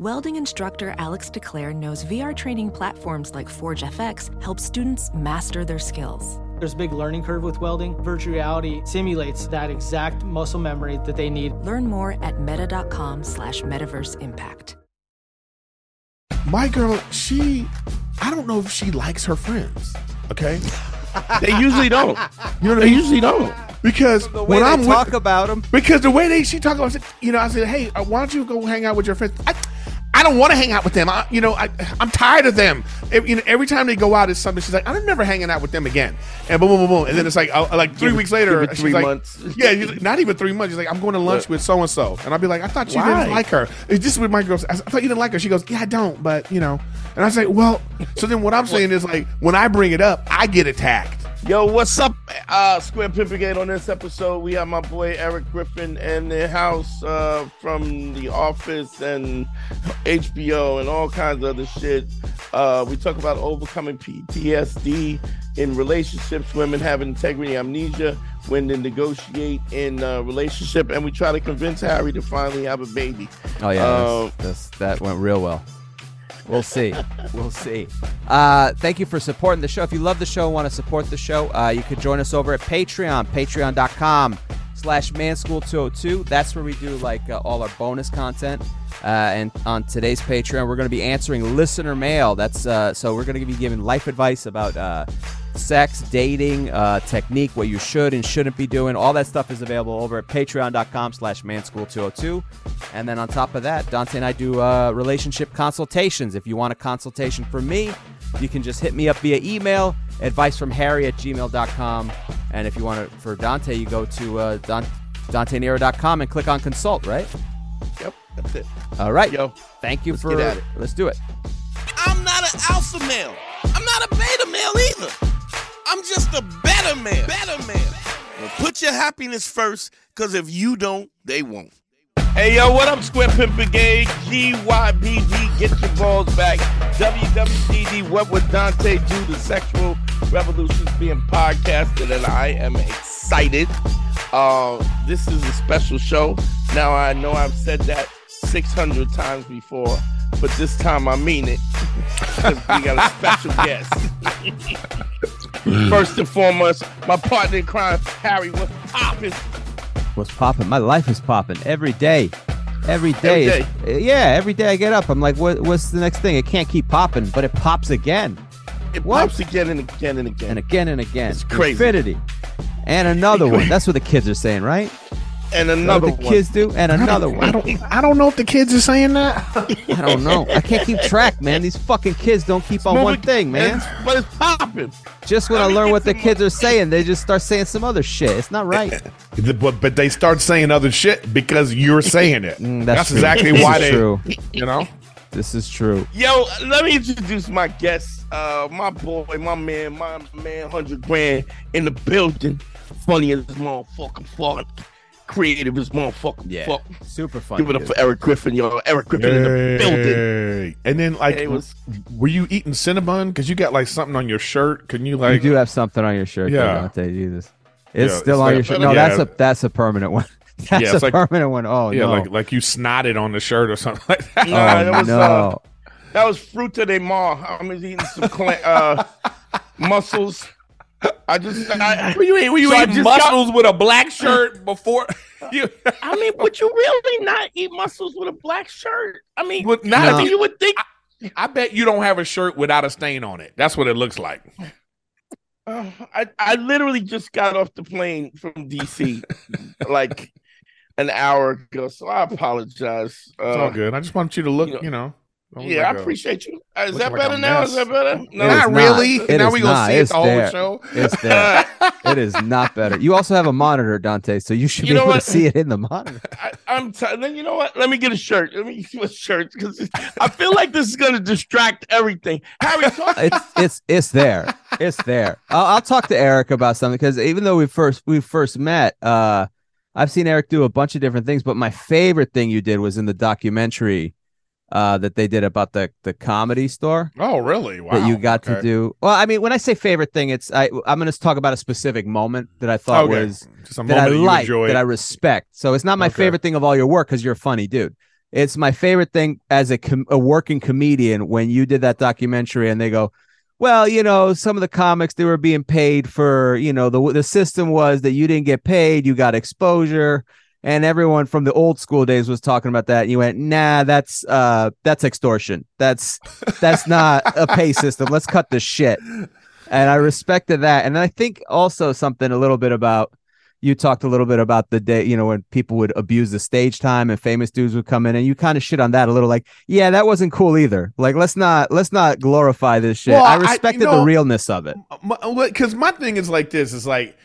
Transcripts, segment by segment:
Welding instructor Alex DeClaire knows VR training platforms like Forge FX help students master their skills. There's a big learning curve with welding. Virtual reality simulates that exact muscle memory that they need. Learn more at meta.com slash metaverse impact. My girl, she, I don't know if she likes her friends. Okay. They usually don't. You know what They usually don't. Because The way when they I'm talk with, about them. because the way they she talk about, it, you know, I said, hey, uh, why don't you go hang out with your friends? I, I don't want to hang out with them. I, you know, I, I'm tired of them. Every, you know, every time they go out, it's something. She's like, I'm never hanging out with them again. And boom, boom, boom, boom. And then it's like, uh, like three weeks later, three like, months. yeah, like, not even three months. She's like, I'm going to lunch with so and so, and I'll be like, I thought you Why? didn't like her. It's just with my girls. I thought you didn't like her. She goes, Yeah, I don't, but you know. And I say, Well, so then what I'm saying is like, when I bring it up, I get attacked. Yo, what's up, uh, Square Pimp Brigade? On this episode, we have my boy Eric Griffin in the house uh, from The Office and HBO and all kinds of other shit. Uh, we talk about overcoming PTSD in relationships, women having integrity, amnesia when they negotiate in a relationship, and we try to convince Harry to finally have a baby. Oh yeah, Uh, that's, that's, that went real well. We'll see. We'll see. Uh, thank you for supporting the show. If you love the show, and want to support the show, uh, you can join us over at Patreon, patreon.com slash manschool202. That's where we do like uh, all our bonus content. Uh, and on today's Patreon, we're going to be answering listener mail. That's uh, so we're going to be giving life advice about uh, sex, dating, uh, technique, what you should and shouldn't be doing. All that stuff is available over at patreon.com slash manschool202. And then on top of that, Dante and I do uh, relationship consultations. If you want a consultation from me, you can just hit me up via email, advice from Harry at gmail.com. And if you want it for Dante, you go to uh, Don- DanteNero.com and click on consult, right? Yep, that's it. All right. Yo, Thank you let's for get at it. Let's do it. I'm not an alpha male. I'm not a beta male either. I'm just a better man. Better man. Put your happiness first, because if you don't, they won't. Hey yo, what up, Square Pimp Brigade? GYBD, get your balls back. WWDD, what would Dante do? The sexual revolution's being podcasted, and I am excited. Uh, this is a special show. Now I know I've said that 600 times before, but this time I mean it. we got a special guest. First and foremost, my partner in crime, Harry, what's poppin'? What's popping? My life is popping every day. Every day. Every is- uh, yeah, every day I get up. I'm like, what, what's the next thing? It can't keep popping, but it pops again It What? pops again and again and again. and again and again. It's crazy. Infinity. And another one. That's what the kids are saying, right? And another what the one. kids do? And another I one. don't, I don't know if the kids are saying that. I don't know. I can't keep track, man. These fucking kids don't keep on one thing, man. It's- but it's popping. Just when I Let me learn what the some kids are saying, they just start saying some other shit. It's not right. but, but they start saying other shit because you're saying it. Mm, that's that's exactly This why is they, true. you know. This is true. Yo, let me introduce my guest, uh, my boy, my man, my man, hundred grand in the building. Funny as motherfucking fuck, creative as motherfucking Yeah. fuck. Super fun. Give it up for Eric Griffin, yo. Eric Griffin in the building. And then, like, It was- were you eating Cinnabon? Because you got like something on your shirt. Can you like? You do have something on your shirt, Yeah. yeah. Dante. Jesus, it's Yeah, still it's on like- your shirt. No, yeah. that's a that's a permanent one. That's Yeah, a like- permanent one. Oh yeah, no, like like you snotted on the shirt or something like that. Oh that was no. uh, that was fruta de mar. I was eating some cla- uh, mussels. I just, I, Were you, eat- were you So I eating just got- mussels with a black shirt before? you, I mean, would you really not eat mussels with a black shirt? I mean, Well, not I mean, you- you would think. I bet you don't have a shirt without a stain on it. That's what it looks like. Uh, I I literally just got off the plane from DC like an hour ago, so I apologize. Uh, It's all good. I just want you to look. you know- You know. Don't Yeah, I appreciate you. Uh, Is looking that like better now? Is that better? It is Not not. really. It now we gonna not. see it It's the whole there. show. It's there. it is not better. You also have a monitor, Dante, so you should You be able what? to see it in the monitor. I, I'm. T- then you know what? Let me get a shirt. Let me see what shirt because I feel like this is gonna distract everything. Harry, talk. It's it's it's there. It's there. I'll, I'll talk to Eric about something because even though we first we first met, uh, I've seen Eric do a bunch of different things, but my favorite thing you did was in the documentary uh, that they did about the the comedy store. Oh, really? Wow. that you got to do. Well, I mean, when I say favorite thing, it's I I'm going to talk about a specific moment that I thought Okay. was Just a that I like, that I respect. So it's not my Okay. favorite thing of all your work because you're a funny dude. It's my favorite thing as a com- a working comedian when you did that documentary and they go, well, you know, some of the comics they were being paid for, you know, the the system was that you didn't get paid, you got exposure, and everyone from the old school days was talking about that. And you went, nah, that's uh that's extortion. That's that's not a pay system. Let's cut the shit. And I respected that. And I think also something a little bit about you talked a little bit about the day, you know, when people would abuse the stage time and famous dudes would come in and you kind of shit on that a little like, yeah, that wasn't cool either. Like, let's not, let's not glorify this shit. Well, I I- you respected know- the realness of it. because my thing is like this is like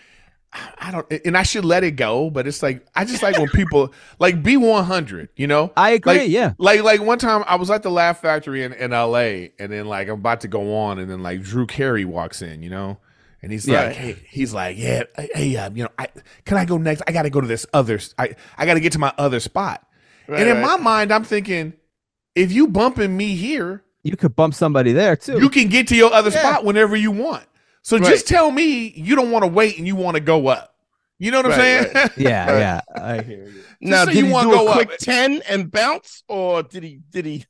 I don't and I should let it go, but it's like I just like when people like be one hundred, you know. I agree. Like, yeah. Like like one time I was at the Laugh Factory in, in LA and then like I'm about to go on and then like Drew Carey walks in, you know? And he's Yeah. like, hey, he's like, yeah, hey, uh, you know, I can I go next? I got to go to this other. I I got to get to my other spot. Right, and in right. my mind, I'm thinking, if you bumping me here, You could bump somebody there too. you can get to your other spot whenever you want. So Right. just tell me you don't want to wait and you want to go up. You know what I'm Right, saying? yeah. Yeah. I hear you. Now, say did you he wanna do go a up. quick ten and bounce, or did he did he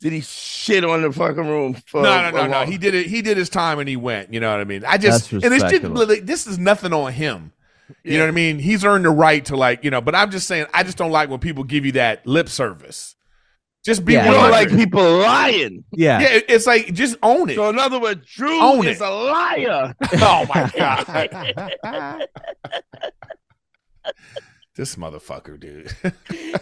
did he shit on the fucking room? For no, no, no, no. He did it. He did his time and he went. You know what I mean? I just and it's just respectable. this is nothing on him. You know what I mean? He's earned the right to like you know. But I'm just saying, I just don't like when people give you that lip service. Just be Yeah. You don't 100. like people lying. Yeah. Yeah, it's like just own it. So in other words, Drew Own is it. a liar. oh my god, this motherfucker, dude.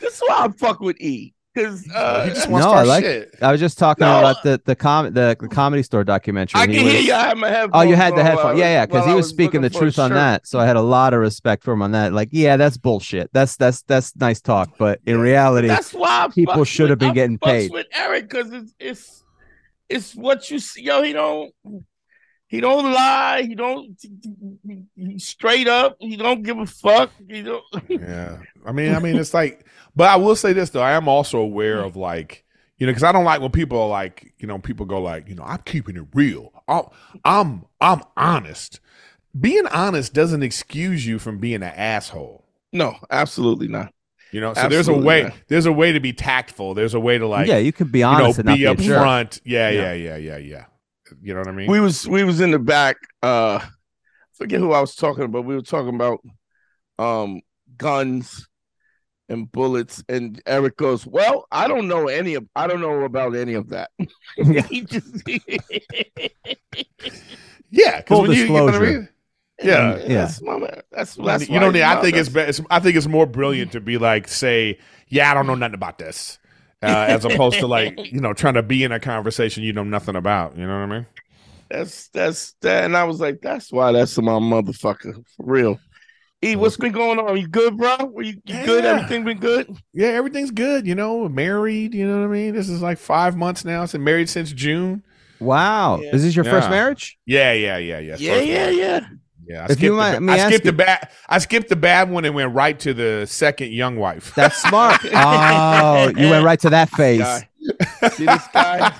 This is why I fuck with E. Because uh, he just wants No, to I like- shit. I was just talking No. about the the com the, the comedy store documentary. I and can he hear was- you. I have my headphones. Oh, you had the on headphone. Yeah, yeah, because he I was speaking the looking for a truth on that. So I had a lot of respect for him on that. Like, yeah, that's bullshit. That's that's that's nice talk, but in reality, That's why I people should have been I getting paid. with Eric because it's it's it's what you see. Yo, he don't he don't lie. He don't. He, he's straight up. He don't give a fuck. He don't. Yeah, I mean, I mean, it's like, but I will say this though, I am also aware of like, you know, because I don't like when people are like, you know, people go like, you know, I'm keeping it real. I'm, I'm, I'm honest. Being honest doesn't excuse you from being an asshole. No, absolutely not. You know, so there's a way. not. there's a way to be tactful. There's a way to like, yeah, you can be you know, honest and not be be a upfront. Yeah, Yeah. yeah, yeah, yeah, yeah. You know what I mean? We was we was in the back. Uh, forget who I was talking about. We were talking about um guns and bullets, and Eric goes, "Well, I don't know any of. I don't know about any of that." he just yeah, 'cause Full when you- you know what I disclosure. mean? Yeah, Yeah. That's my man. That's that's you know, why- I think it's, that's- be- it's I think it's more brilliant to be like, say, yeah, I don't know nothing about this, uh, as opposed to like, you know, trying to be in a conversation you know nothing about. You know what I mean? That's that's that, and I was like, that's why that's my motherfucker for real. E, what's been going on? You good, bro? Were you, you good? Everything been good? Yeah, everything's good. You know, married. You know what I mean? This is like five months now. I've married since June. Wow, Yeah. is this your first marriage? Yeah, yeah, yeah, yeah. Yeah, First yeah, one. yeah. Yeah. I If skipped, you the, might- ba- I skipped you- the bad. I skipped the bad one and went right to the second young wife. That's smart. oh, you went right to that face. See this guy?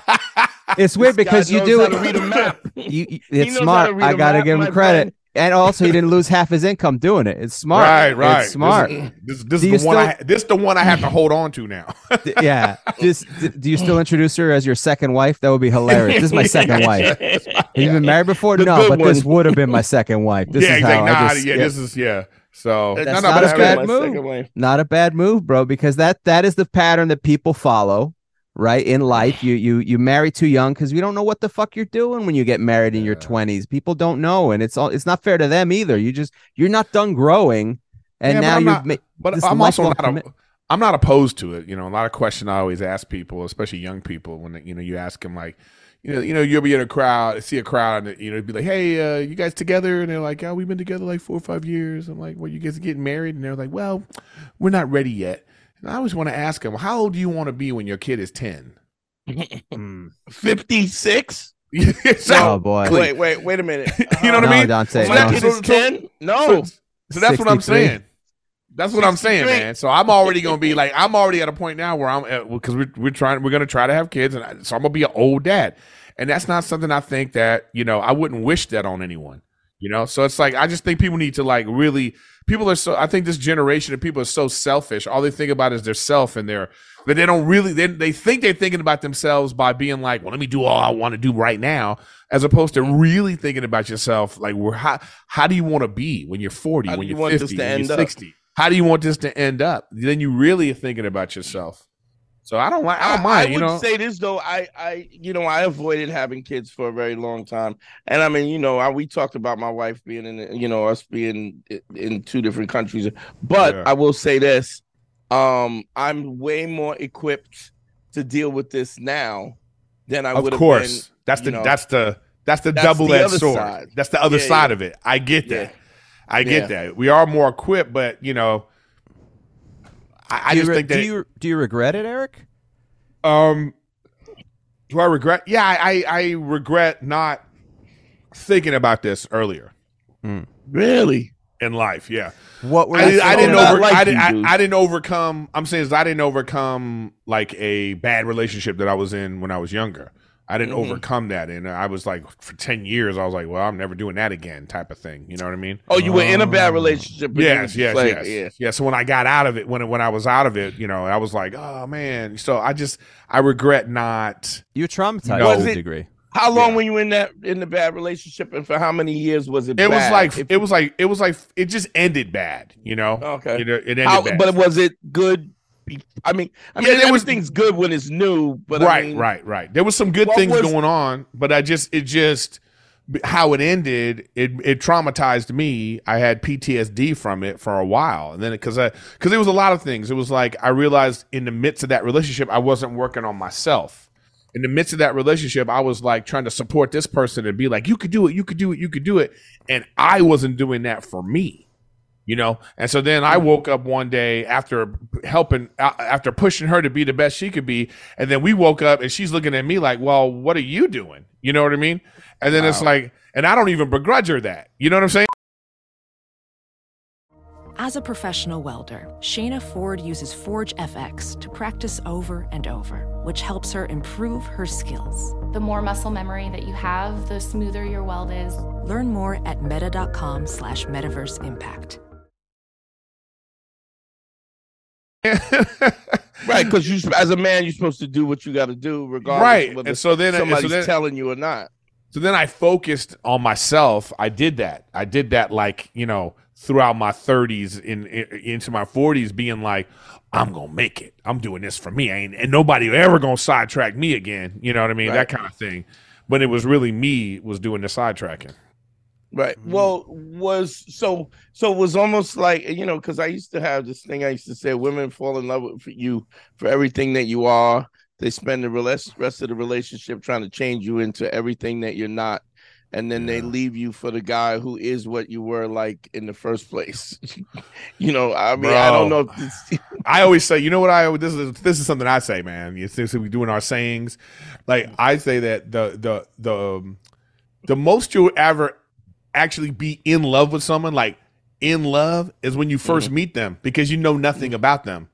It's weird This guy because you knows do how it. to read a map. You, you- it's smart. to read I a gotta map, give him credit. friend. And also, he didn't lose half his income doing it. It's smart. Right, right. It's smart. This, this Do is you the one. I, this is the one I have to hold on to now. D- yeah. Just, d- do you still introduce her as your second wife? That would be hilarious. This is my second wife. Have you been married before? The no, good but this would have been my second wife. This yeah, is exactly. how I Nah, just, yeah, yeah. this is yeah. So That's no, no, not a bad move. not a bad move, bro, because that that is the pattern that people follow, right? In life, you you you marry too young because you don't know what the fuck you're doing when you get married in your twenties. People don't know, and it's all it's not fair to them either. You just you're not done growing, and Yeah, now you're. not- ma- But I'm also not. A, commit- I'm not opposed to it. You know, a lot of question I always ask people, especially young people, when you know you ask them like, you know, you know, you'll be in a crowd, see a crowd, and you know, be like, hey, uh, you guys together? And they're like, oh, we've been together like four or five years. I'm like, well, you guys getting married? And they're like, well, we're not ready yet. And I always want to ask him, how old do you want to be when your kid is ten? Hmm. Fifty-six. so, oh boy, Wait, wait, wait a minute. You know what no, I mean? Dante, So So that no. kid is ten? No. So, so that's what I'm saying. That's what I'm saying, man. So I'm already gonna be like, I'm already at a point now where I'm uh, because we're we're trying, we're gonna try to have kids, and I, so I'm gonna be an old dad, and that's not something I think that you know I wouldn't wish that on anyone. You know, so it's like I just think people need to like really. People are so. I think this generation of people are so selfish. All they think about is their self and their. But they don't really. They they think they're thinking about themselves by being like, well, let me do all I want to do right now, as opposed to really thinking about yourself. Like, how how do you want to be when you're 40, How when you you're 50, when you're up? 60? How do you want this to end up? Then you really are thinking about yourself. So I don't like. I don't mind. you would know. say this though. I, I, you know, I avoided having kids for a very long time, and I mean, you know, I, we talked about my wife being in, you know, us being in two different countries, but Yeah. I will say this: um, I'm way more equipped to deal with this now than I would have course been. that's the know, that's the that's the That's double the double edged sword side. that's the other Yeah, side yeah. of it i get that i get that we are more equipped but you know i, I do you just re- think that do you do you regret it, Eric? um do i regret yeah I, I i regret not thinking about this earlier really. in life yeah What were I, did, I didn't over. I, did, I. I didn't overcome. I'm saying is I didn't overcome like a bad relationship that I was in when I was younger. I didn't Mhm. overcome that, and I was like for ten years. I was like, well, I'm never doing that again, type of thing. You know what I mean? Oh, you were in a bad relationship. but you Yes, yes, like, yes, yeah. yeah. So when I got out of it, when when I was out of it, you know, I was like, oh man. So I just I regret not. You were traumatized No. to Was a degree. How long Yeah. were you in that in the bad relationship, and for how many years was it? It was like If- it was like it was like it just ended bad. You know? Okay. It, it ended How- bad. but was it good? I mean, I Yeah, mean, there was- everything's good when it's new, but I right, mean, right, right. There was some good things was- going on, but I just it just how it ended. It it traumatized me. I had PTSD from it for a while, and then because I because it was a lot of things. It was like I realized in the midst of that relationship, I wasn't working on myself. In the midst of that relationship, I was like trying to support this person and be like, "You could do it, you could do it, you could do it," and I wasn't doing that for me you know? And so then i hmm. woke up one day after helping uh, after pushing her to be the best she could be. And then we woke up and she's looking at me like well what are you doing? You know what i mean? And then it's like and i don't even begrudge her that. You know what i'm saying? As a professional welder, shana Ford uses Forge FX to practice over and over, which helps her improve her skills. The more muscle memory that you have, the smoother your weld is. Learn more at meta.com slash metaverse impact. right? Because you, as a man, you're supposed to do what you got to do, regardless Right, of whether and so then- and so somebody's then- telling you or not. so then i focused on myself. I did that. I did that like you know throughout my 30s in, in into my 40s being like i'm gonna make it. I'm doing this for me. I ain't and nobody ever gonna sidetrack me again. You know what i mean? Right. that kind of thing. But it was really me was doing the sidetracking Right. Mm-hmm. Well, was so so it was almost like you know because I used to have this thing I used to say women fall in love with you for everything that you are. They spend the rest rest of the relationship trying to change you into everything that you're not, and then they leave you for the guy who is what you were like in the first place. you know, I mean, I don't know. This, I always say, you know what I this is this is something I say, man. You see, so we doing our sayings. Like I say that the the the um, the most you'll ever actually be in love with someone, like in love, is when you 1st mm. meet them because you know nothing mm. about them.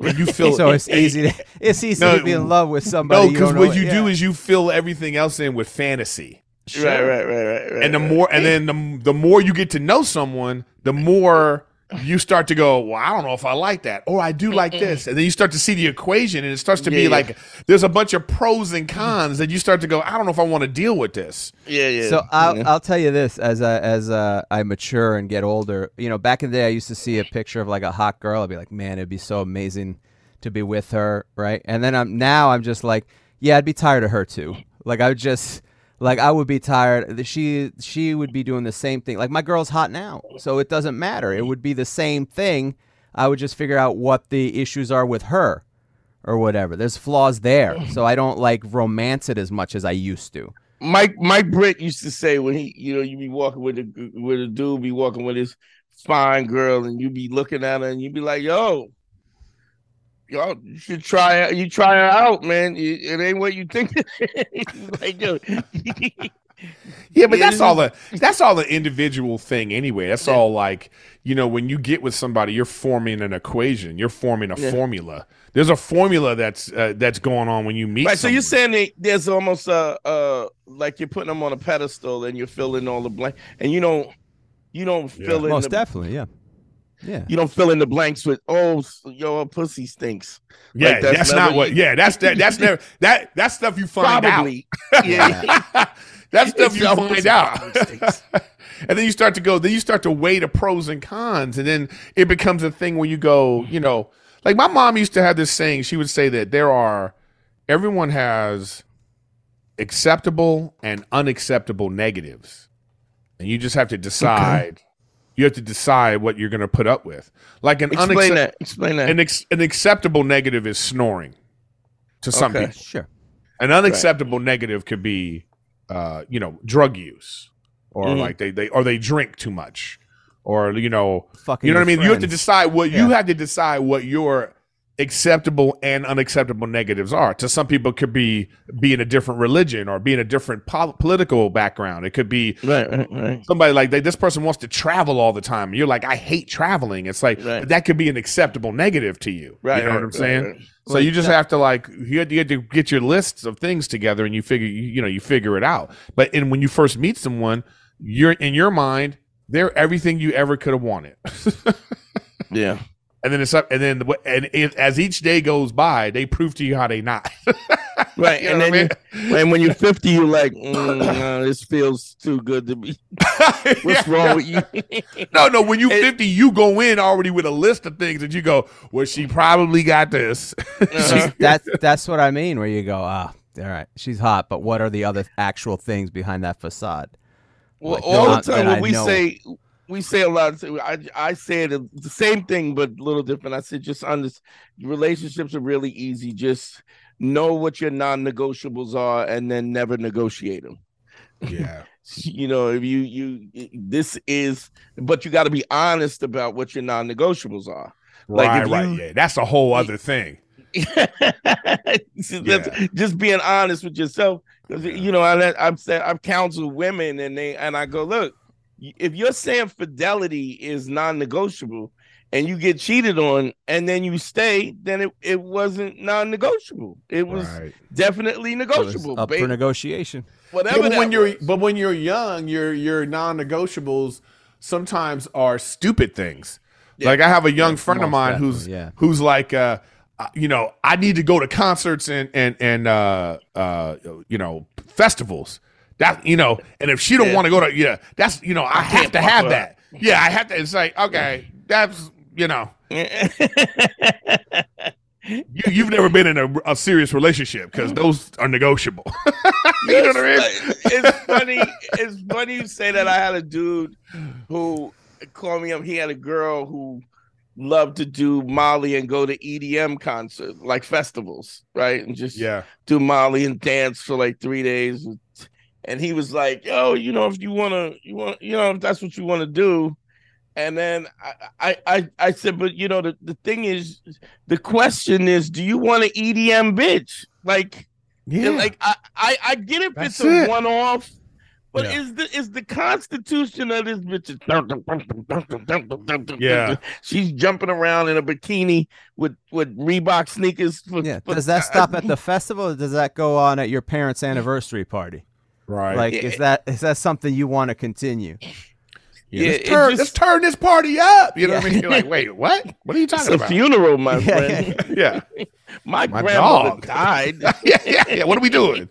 And you feel So it's easy. To, it's easy No, to be in love with somebody. No, because what you yeah. do is you fill everything else in with fantasy. right, right, right, right, right. and the right. more and then the, the more you get to know someone the more you start to go well i don't know if i like that or i do like this and then you start to see the equation and it starts to Yeah, be yeah. like there's a bunch of pros and cons and you start to go i don't know if i want to deal with this yeah, yeah. So I'll, yeah. I'll tell you this as I, as uh, I mature and get older. You know, back in the day, I used to see a picture of like a hot girl. I'd be like, man, it'd be so amazing to be with her, right? And then I'm now I'm just like, yeah, I'd be tired of her too. Like I would just like I would be tired. She she would be doing the same thing. Like my girl's hot now, so it doesn't matter. It would be the same thing. I would just figure out what the issues are with her or whatever. There's flaws there, so I don't like romance it as much as I used to. Mike Mike Britt used to say when he, you know, you be walking with a with a dude, be walking with his fine girl, and you be looking at her, and you be like, "Yo, yo, you should try her. You try her out, man. It, it ain't what you think." He's like, yo, Yeah, but that's all the that's all the individual thing anyway. That's all like you know when you get with somebody, you're forming an equation. You're forming a Yeah. formula. There's a formula that's uh, that's going on when you meet. Right, so you're saying that there's almost a uh like you're putting them on a pedestal and you're filling all the blank and you don't you don't fill in Most the, definitely, yeah. Yeah. you don't fill in the blanks with oh s- yo pussy stinks. Yeah, Like, that's, that's not never- what. Yeah, that's that. That's never that. That's stuff you find Probably. out. Yeah. that's stuff you find out. and then you start to go. Then you start to weigh the pros and cons, and then it becomes a thing where you go. You know, like my mom used to have this saying. She would say that there are everyone has acceptable and unacceptable negatives, and you just have to decide. You have to decide what you're going to put up with. Like an Explain unacceptable. that. Explain that. An, ex- an acceptable negative is snoring to some Okay. people. Sure. An unacceptable negative could be, uh, you know, drug use, or Mhm. like they, they or they drink too much, or you know, Fucking you know what I your mean. You have to decide what you have to decide what your acceptable and unacceptable negatives are. To some people, it could be being a different religion or being a different pol- political background. It could be right, right, right. somebody like they, this person wants to travel all the time. You're like, I hate traveling. It's like that could be an acceptable negative to you. Right. you know what I'm saying? So you just have to like you have, to, you have to get your lists of things together and you figure you, you know you figure it out. But and when you first meet someone, you're in your mind they're everything you ever could have wanted. Yeah. And then it's up and then the- and it, as each day goes by, they prove to you how they not. Right. You and know then what you, and when you're 50, you're like, mm, nah, this feels too good to be. What's wrong with you? No, no. When you It- 50, you go in already with a list of things that you go, well, she probably got this. Uh-huh. That's that's what I mean. Where you go, ah, all right, she's hot, but what are the other actual things behind that facade? Well, Like, all not the time when I we know. say we say a lot. I I say it the same thing, but a little different. I said just on this, relationships are really easy. Just know what your non-negotiables are, and then never negotiate them. yeah. You know, if you you this is, but you got to be honest about what your non-negotiables are. Like, right, right. you- yeah. That's a whole other thing. So that's- Just being honest with yourself, 'Cause, you know, I, I've said I've counseled women, and they and I go, look, if you're saying fidelity is non-negotiable, and you get cheated on, and then you stay, then it, it wasn't non-negotiable. It was Right. definitely It was negotiable. up babe. for negotiation. Whatever. Yeah, but that when you're was. but when you're young, your your non-negotiables sometimes are stupid things. Yeah. Like I have a young Yeah, friend of mine definitely, who's yeah. who's like uh uh, you know, I need to go to concerts and and and uh uh you know, festivals. That you know, and if she don't Yeah. want to go to yeah, that's you know, I, have to have that. Yeah, I have to it's like, okay, that's you know, you you've never been in a, a serious relationship because mm-hmm. those are negotiable. you know what I mean? it's funny. It's funny you say that. I had a dude who called me up. He had a girl who loved to do Molly and go to EDM concert, like festivals, right? And just Yeah. do Molly and dance for like three days and he was like, "Yo, you know, if you wanna, you want, you know, if that's what you want to do." And then I, I, I said, "But you know, the, the thing is, the question is, do you want an EDM bitch? Like, yeah, like I, I, I get if it's a it. one off." But yeah. is the is the constitution of this bitch? Yeah, she's jumping around in a bikini with with Reebok sneakers. For, yeah, for, does that stop at the festival? does that go on at your parents' anniversary party? Right. Like, Yeah. is that is that something you want to continue? Yeah, let's, turn, just- let's turn this party up. You know what I mean? You're like, wait, what? What are you It's talking a about? funeral, my friend. yeah. My, My dog. died. yeah, yeah, yeah. What are we doing?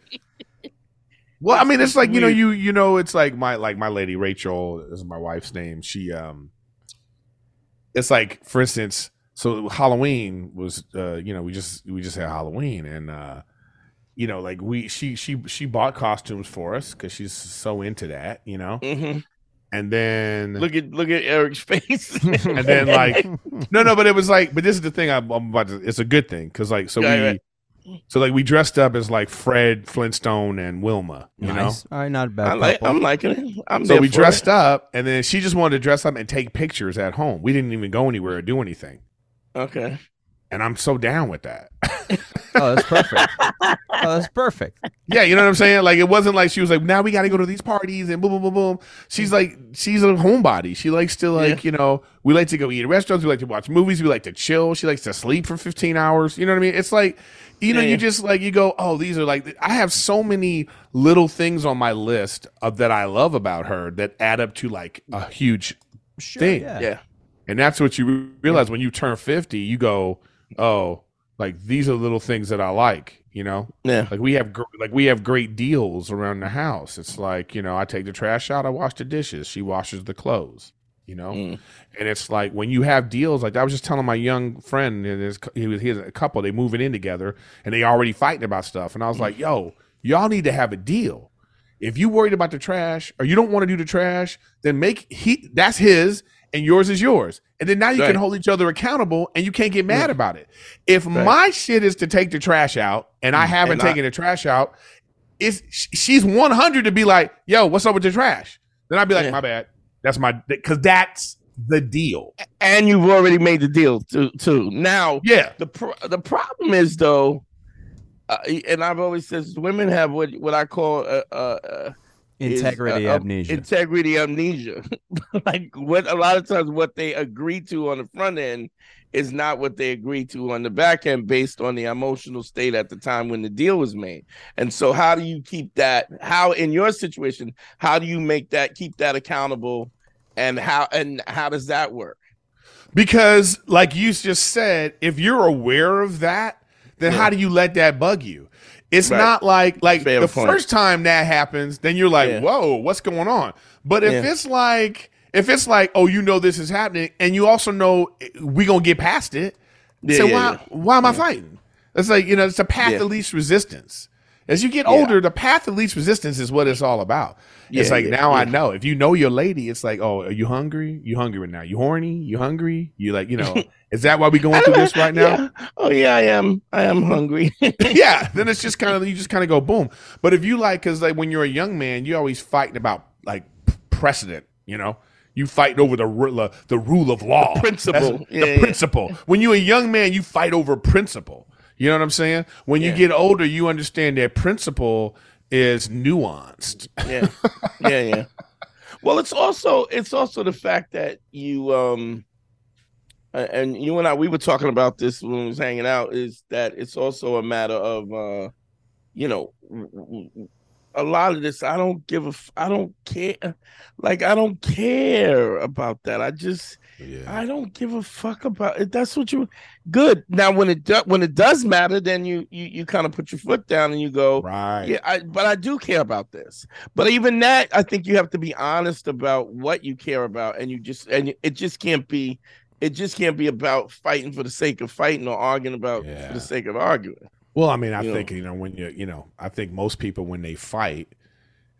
Well, I mean, it's like you know, you you know, it's like my like my lady Rachel is my wife's name. She um, it's like for instance, so Halloween was uh, you know, we just we just had Halloween and uh, you know, like we she she she bought costumes for us because she's so into that, you know, Mhm. and then Look at look at Eric's face. and then like no no but it was like but this is the thing i'm, I'm about to it's a good thing because like so Right, we right. so like we dressed up as like fred flintstone and wilma you nice. All right, not a bad. I like. couple. I'm liking it. I'm so we dressed it. up and then she just wanted to dress up and take pictures at home we didn't even go anywhere or do anything Okay. and i'm so down with that Oh, that's perfect. oh, that's perfect. Yeah, you know what I'm saying? Like it wasn't like she was like, now we got to go to these parties and boom, boom, boom, boom. She's like, she's a homebody. She likes to like, you know, we like to go eat at restaurants. We like to watch movies. We like to chill. She likes to sleep for 15 hours. You know what I mean? It's like, you know, Yeah, you yeah. just like you go, oh, these are like I have so many little things on my list of that I love about her that add up to like a huge thing. yeah. Yeah. And that's what you re- realize when you turn 50, you go, oh, like these are little things that I like, you know? Yeah. Like we have gr- like we have great deals around the house. It's like, you know, I take the trash out, I wash the dishes, she washes the clothes, you know? Mm. And it's like when you have deals like I was just telling my young friend and his, he was he has a couple, they moving in together and they already fighting about stuff. And I was like, yo, y'all need to have a deal. If you worried about the trash or you don't want to do the trash, then make he that's his and yours is yours. And then now you Right. can hold each other accountable and you can't get mad about it. If my shit is to take the trash out and I haven't Mm. And I- taken the trash out, it's she's 100 to be like, "Yo, what's up with the trash?" Then I'd be like, Yeah. "My bad. That's my cuz that's the deal." And you've already made the deal too. too. Now, Yeah. the pro- the problem is though, uh, and I've always said women have what what I call uh, uh, uh, is, Integrity uh, uh, amnesia. Integrity amnesia. like what a lot of times what they agree to on the front end is not what they agree to on the back end based on the emotional state at the time when the deal was made. And so how do you keep that how in your situation, how do you make that keep that accountable and how and how does that work? Because, like you just said, if you're aware of that, then Yeah. how do you let that bug you? It's Right. not like like Fair the point. first time that happens, then you're like, Yeah. "Whoa, what's going on?" But if Yeah. it's like if it's like, "Oh, you know this is happening," and you also know we gonna get past it, Yeah, so why why am I fighting? It's like you know, it's a path of least resistance. As you get Yeah. older, the path of least resistance is what it's all about. it's like yeah, now I know. If you know your lady, it's like, oh, are you hungry? You hungry right now? You horny? You hungry? You like, you know, is that why we going through this right now? Yeah. Oh yeah, I am. I am hungry. yeah, then it's just kind of you just kind of go boom. But if you like, because like when you're a young man, you're always fighting about like precedent. You know, you fight over the ru- the rule of law, principle. Yeah, the yeah. principle. When you're a young man, you fight over principle. You know what I'm saying? When you get older, you understand that principle is nuanced. yeah yeah yeah well it's also it's also the fact that you um and you and i we were talking about this when we was hanging out is that it's also a matter of uh you know a lot of this i don't give a f- i don't care like i don't care about that i just Yeah. I don't give a fuck about it. That's what you good. Now when it do, when it does matter, then you you you kind of put your foot down and you go, Right. yeah, I, but I do care about this. But even that, I think you have to be honest about what you care about, and you just and it just can't be, it just can't be about fighting for the sake of fighting or arguing about Yeah. for the sake of arguing. Well, I mean, I You think know. you know when you you know, I think most people when they fight,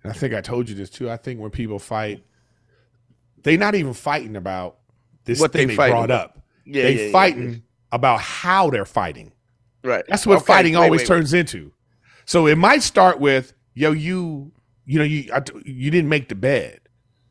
and I think I told you this too. I think when people fight, they're not even fighting about this What thing they they, brought up. Yeah, they yeah, yeah, fighting about how they're fighting. right. That's what Okay, fighting wait, always wait, wait. turns into. So it might start with, "Yo, you, you know, you I, you didn't make the bed,"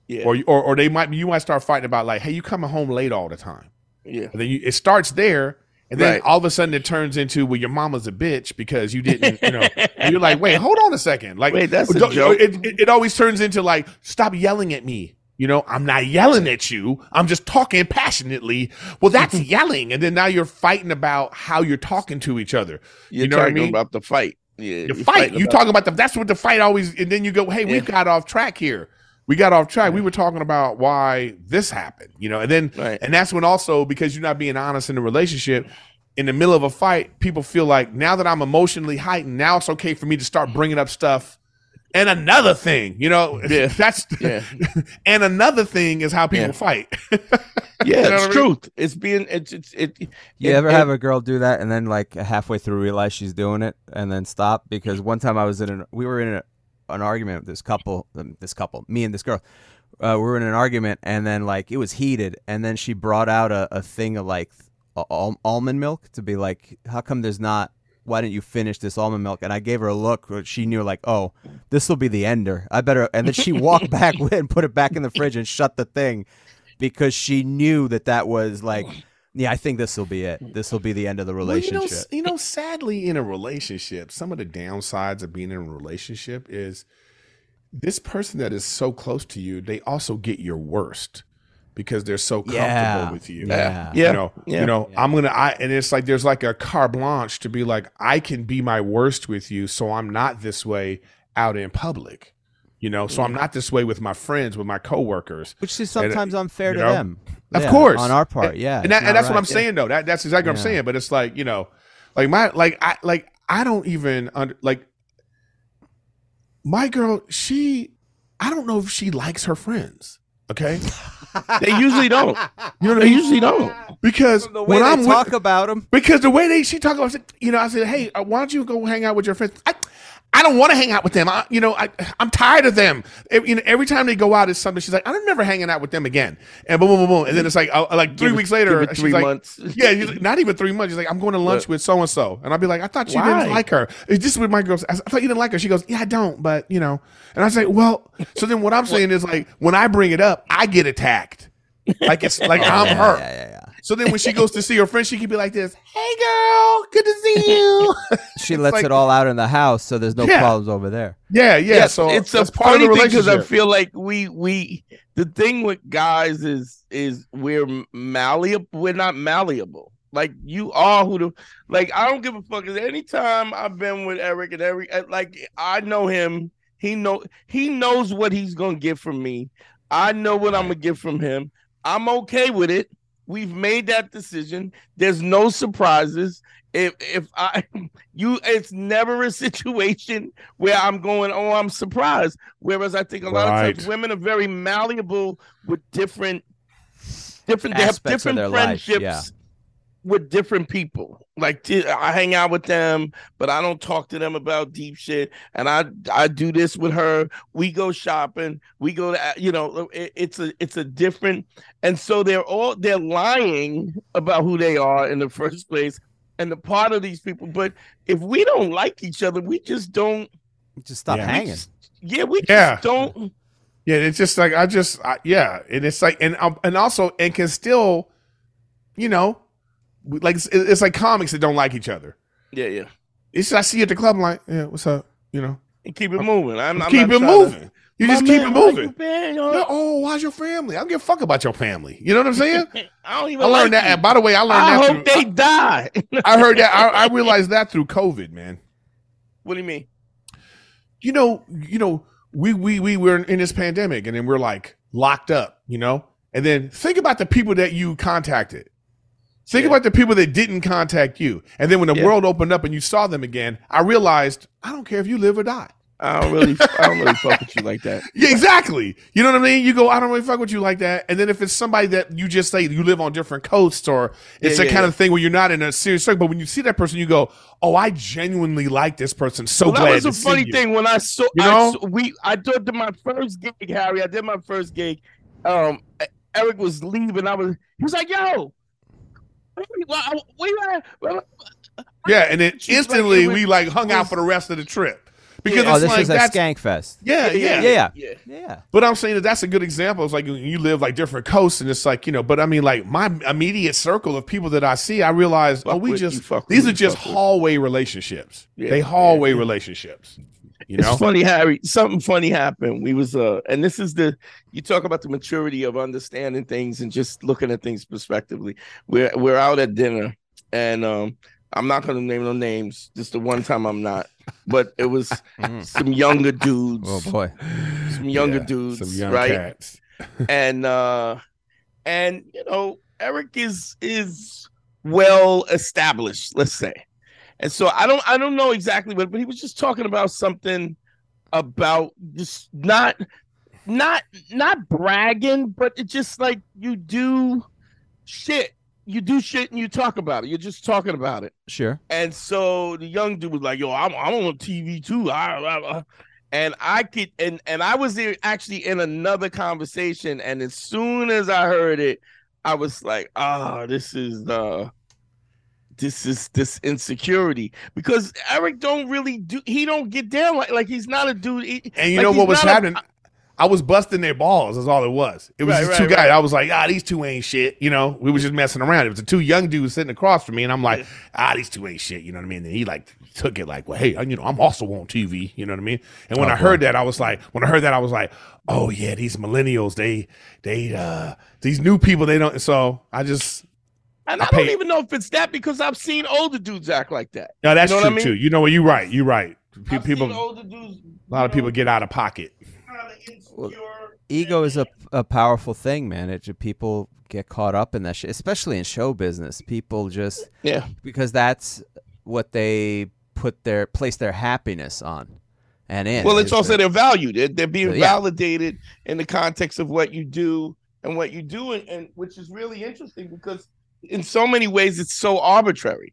Yeah, or or or they might you might start fighting about like, "Hey, you coming home late all the time." yeah, And then you, it starts there, and then Right. all of a sudden it turns into, well, your mama's a bitch because you didn't, you know. you're like, wait, hold on a second. Like, Wait, that's a joke. It, it, it always turns into like, stop yelling at me. You know, I'm not yelling at you. I'm just talking passionately. Well, that's yelling, and then now you're fighting about how you're talking to each other. You're you know what I talking mean? about the fight. Yeah, You you're fight. You about- talk about the. That's what the fight always. And then you go, hey, we Yeah. got off track here. We got off track. We were talking about why this happened. You know, and then Right. and that's when also because you're not being honest in the relationship. In the middle of a fight, people feel like now that I'm emotionally heightened, now it's okay for me to start bringing up stuff. And another thing, you know, Yeah. that's Yeah. and another thing is how people Yeah. fight. Yeah, know it's what I mean? truth. It's being it's it's it. You it- ever it- have a girl do that and then like halfway through realize she's doing it and then stop? Because one time I was in an we were in a, an argument with this couple, um, this couple, me and this girl. Uh, we were in an argument and then like it was heated and then she brought out a, a thing of like al- almond milk to be like, how come there's not? Why didn't you finish this almond milk? And I gave her a look. She knew like, oh, this will be the ender. I better. And then she walked back and put it back in the fridge and shut the thing because she knew that that was like Yeah, I think this will be it. This will be the end of the Well, relationship. you, know, you know, sadly, in a relationship, some of the downsides of being in a relationship is this person that is so close to you, they also get your worst because they're so comfortable Yeah. with you. Yeah. Yeah. You know, Yeah. you know, I'm gonna I and it's like there's like a carte blanche to be like, I can be my worst with you, so I'm not this way out in public. You know, so I'm not this way with my friends, with my coworkers. Which is sometimes unfair you to know? them. Of Yeah, course, on our part, yeah, and, that, and that's what. I'm saying though. That that's exactly what I'm saying. But it's like you know, like my like I like I don't even under like my girl. She I don't know if she likes her friends. Okay, They usually don't. you know They usually don't. Because The way when they I'm talk with, about them because the way they she talk about, you know, I said, hey, uh, why don't you go hang out with your friends? I, I don't want to hang out with them. I, you know, I, I'm tired of them. Every, you know, every time they go out, it's something. She's like, I'm never hanging out with them again. And boom, boom, boom, boom. And then it's like, uh, like three Give weeks later, it she's three like, months. yeah, like, not even three months. She's like, I'm going to lunch What? with so and so, and I'll be like, I thought you Why? didn't like her. It's just with my girls? I thought you didn't like her. She goes, Yeah, I don't, but you know. And I say, Well, so then what I'm saying is like, when I bring it up, I get attacked. Like it's like I'm Oh, yeah, her. Yeah, yeah, yeah. So then when she goes to see her friend, she can be like this, Hey girl, good to see you. She lets like- it all out in the house, so there's no Yeah. problems over there. Yeah, yeah. Yeah, so it's a that's part of funny the thing because I feel like we we the thing with guys is is we're malleable. We're not malleable. Like you are who the like. I don't give a fuck. 'cause Anytime I've been with Eric and every uh, like I know him. He know he knows what he's gonna get from me. I know what I'm gonna get from him. I'm okay with it. We've made that decision. There's no surprises. If if I you it's never a situation where I'm going, oh, I'm surprised. Whereas I think a lot of times women are very malleable with different different they have Aspects of different their life, friendships yeah. With different people. Like t- I hang out with them, but I don't talk to them about deep shit. And I I do this with her. We go shopping. We go to you know it, it's a it's a different. And so they're all they're lying about who they are in the first place. And the part of these people, but if we don't like each other, we just don't. Just stop Yeah. we hanging. just- yeah, we just Yeah. don't. Yeah, it's just like I just I, yeah, and it's like and um, and also and can still, you know, like it's, it's like comics that don't like each other. Yeah, yeah. It's I see you at the club, I'm like, yeah, what's up? You know, And keep it moving. I'm, I'm keep not it trying to- moving. You My just keep it moving. you been, yo? Yeah, oh, why's your family? I don't give a fuck about your family. You know what I'm saying? I don't even. I learned like that. you. By the way, I learned I that. hope through, they die. I, I heard that. I, I realized that through COVID, man. what do you mean? you know, you know, we we we were in this pandemic, and then we're like locked up, you know. And then think about the people that you contacted. Think Yeah. about the people that didn't contact you. And then when the Yeah. world opened up and you saw them again, I realized I don't care if you live or die. I don't really, I don't really fuck with you like that. Yeah, exactly. You know what I mean? You go, I don't really fuck with you like that. And then if it's somebody that you just say you live on different coasts or it's Yeah, the yeah, kind yeah. of thing where you're not in a serious circle, but when you see that person, you go, Oh, I genuinely like this person. So well, glad that was a funny thing when I saw. You I know? saw- we I did my first gig, Harry. I did my first gig. Um, Eric was leaving. I was. He was like, "Yo, where you where you at?" Well, Yeah, and then instantly we like hung out for the rest of the trip because Yeah. Oh, it's this like is a that's skank fest. yeah, yeah, Yeah, yeah. Yeah. But I'm saying that that's a good example. It's like you live like different coasts, and it's like you know. But I mean, like my immediate circle of people that I see, I realize, oh, we just these are just fuck with- hallway relationships. Yeah, they hallway yeah. relationships. You It's funny, Harry. Something funny happened. We was uh, and this is the you talk about the maturity of understanding things and just looking at things prospectively. We're we're out at dinner, and um, I'm not gonna name no names. Just the one time I'm not, but it was some younger dudes, Oh boy. some younger Yeah, dudes, some young right? cats. and uh, and you know, Eric is is well established, let's say. And so I don't I don't know exactly what, but he was just talking about something about just not not not bragging, but it's just like you do shit. You do shit and you talk about it. You're just talking about it. Sure. And so the young dude was like, "Yo, I'm I'm on TV too." I, I- I- and I could and and I was there actually in another conversation, and as soon as I heard it, I was like, "Ah, this is uh this is this insecurity because Eric don't really do he don't get down like like he's not a dude. he- And you like know what was happening? I was busting their balls. Is all it was. It was Right, two guys. right. I was like, ah, these two ain't shit. You know, we was just messing around. It was the two young dudes sitting across from me, and I'm like, ah, these two ain't shit. You know what I mean? And he like took it like, well, hey, you know, I'm also on TV. You know what I mean? And when I heard that, I was like, when I heard that, I was like, oh yeah, these millennials, they, they, uh, these new people, they don't. So I just, And I I, don't even know if it's that because I've seen older dudes act like that. no, that's You know true what I mean? too. You know what? You're right. You're right. Pe- I've people, seen older dudes. a lot of people get out of pocket. ego is a, a powerful thing, man. It people get caught up in that shit, especially in show business. People just Yeah. because that's what they put their place their happiness on and in. Well, it's also the- they're valued. They're, they're being Yeah. validated in the context of what you do and what you do, and, and which is really interesting because in so many ways it's so arbitrary.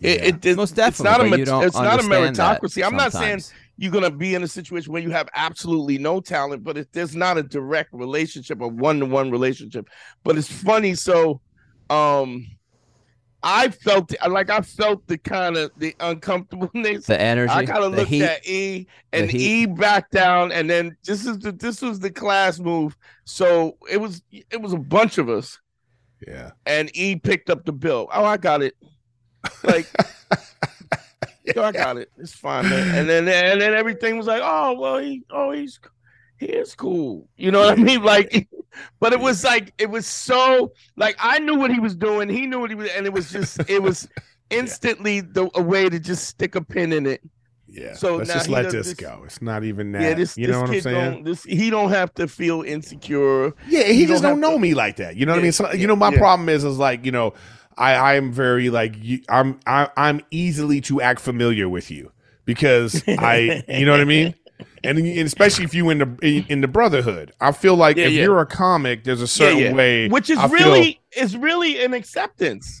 It, it, it- most it's definitely. not a it's not a meritocracy. I'm not saying you're gonna be in a situation where you have absolutely no talent, but if there's not a direct relationship, a one-to-one relationship. But it's funny, so um I felt like I felt the kind of the uncomfortableness. the energy, I kind of looked heat. at E and E backed down, and then this is the this was the class move. So it was it was a bunch of us, Yeah. and E picked up the bill. Oh, I got it. Like, yo, I got it. It's fine, man. And then and then everything was like, oh well, he oh he's he is cool. You know what I mean? Like, but it was like it was so like I knew what he was doing. He knew what he was, and it was just it was instantly the a way to just stick a pin in it. Yeah. So let's just let this this- go. It's not even that. Yeah, this you this know what I'm saying? this he don't have to feel insecure. Yeah, he You just don't don't know to- me like that. You know what I mean? So, yeah, you know, my yeah. problem is, is like, you know, I, I'm very like, you, I'm, I, I'm easily to act familiar with you because I, you know what I mean? And, and especially if you in the in, in the brotherhood, I feel like Yeah, if yeah. you're a comic, there's a certain yeah. way, Which is I feel- really is really an acceptance.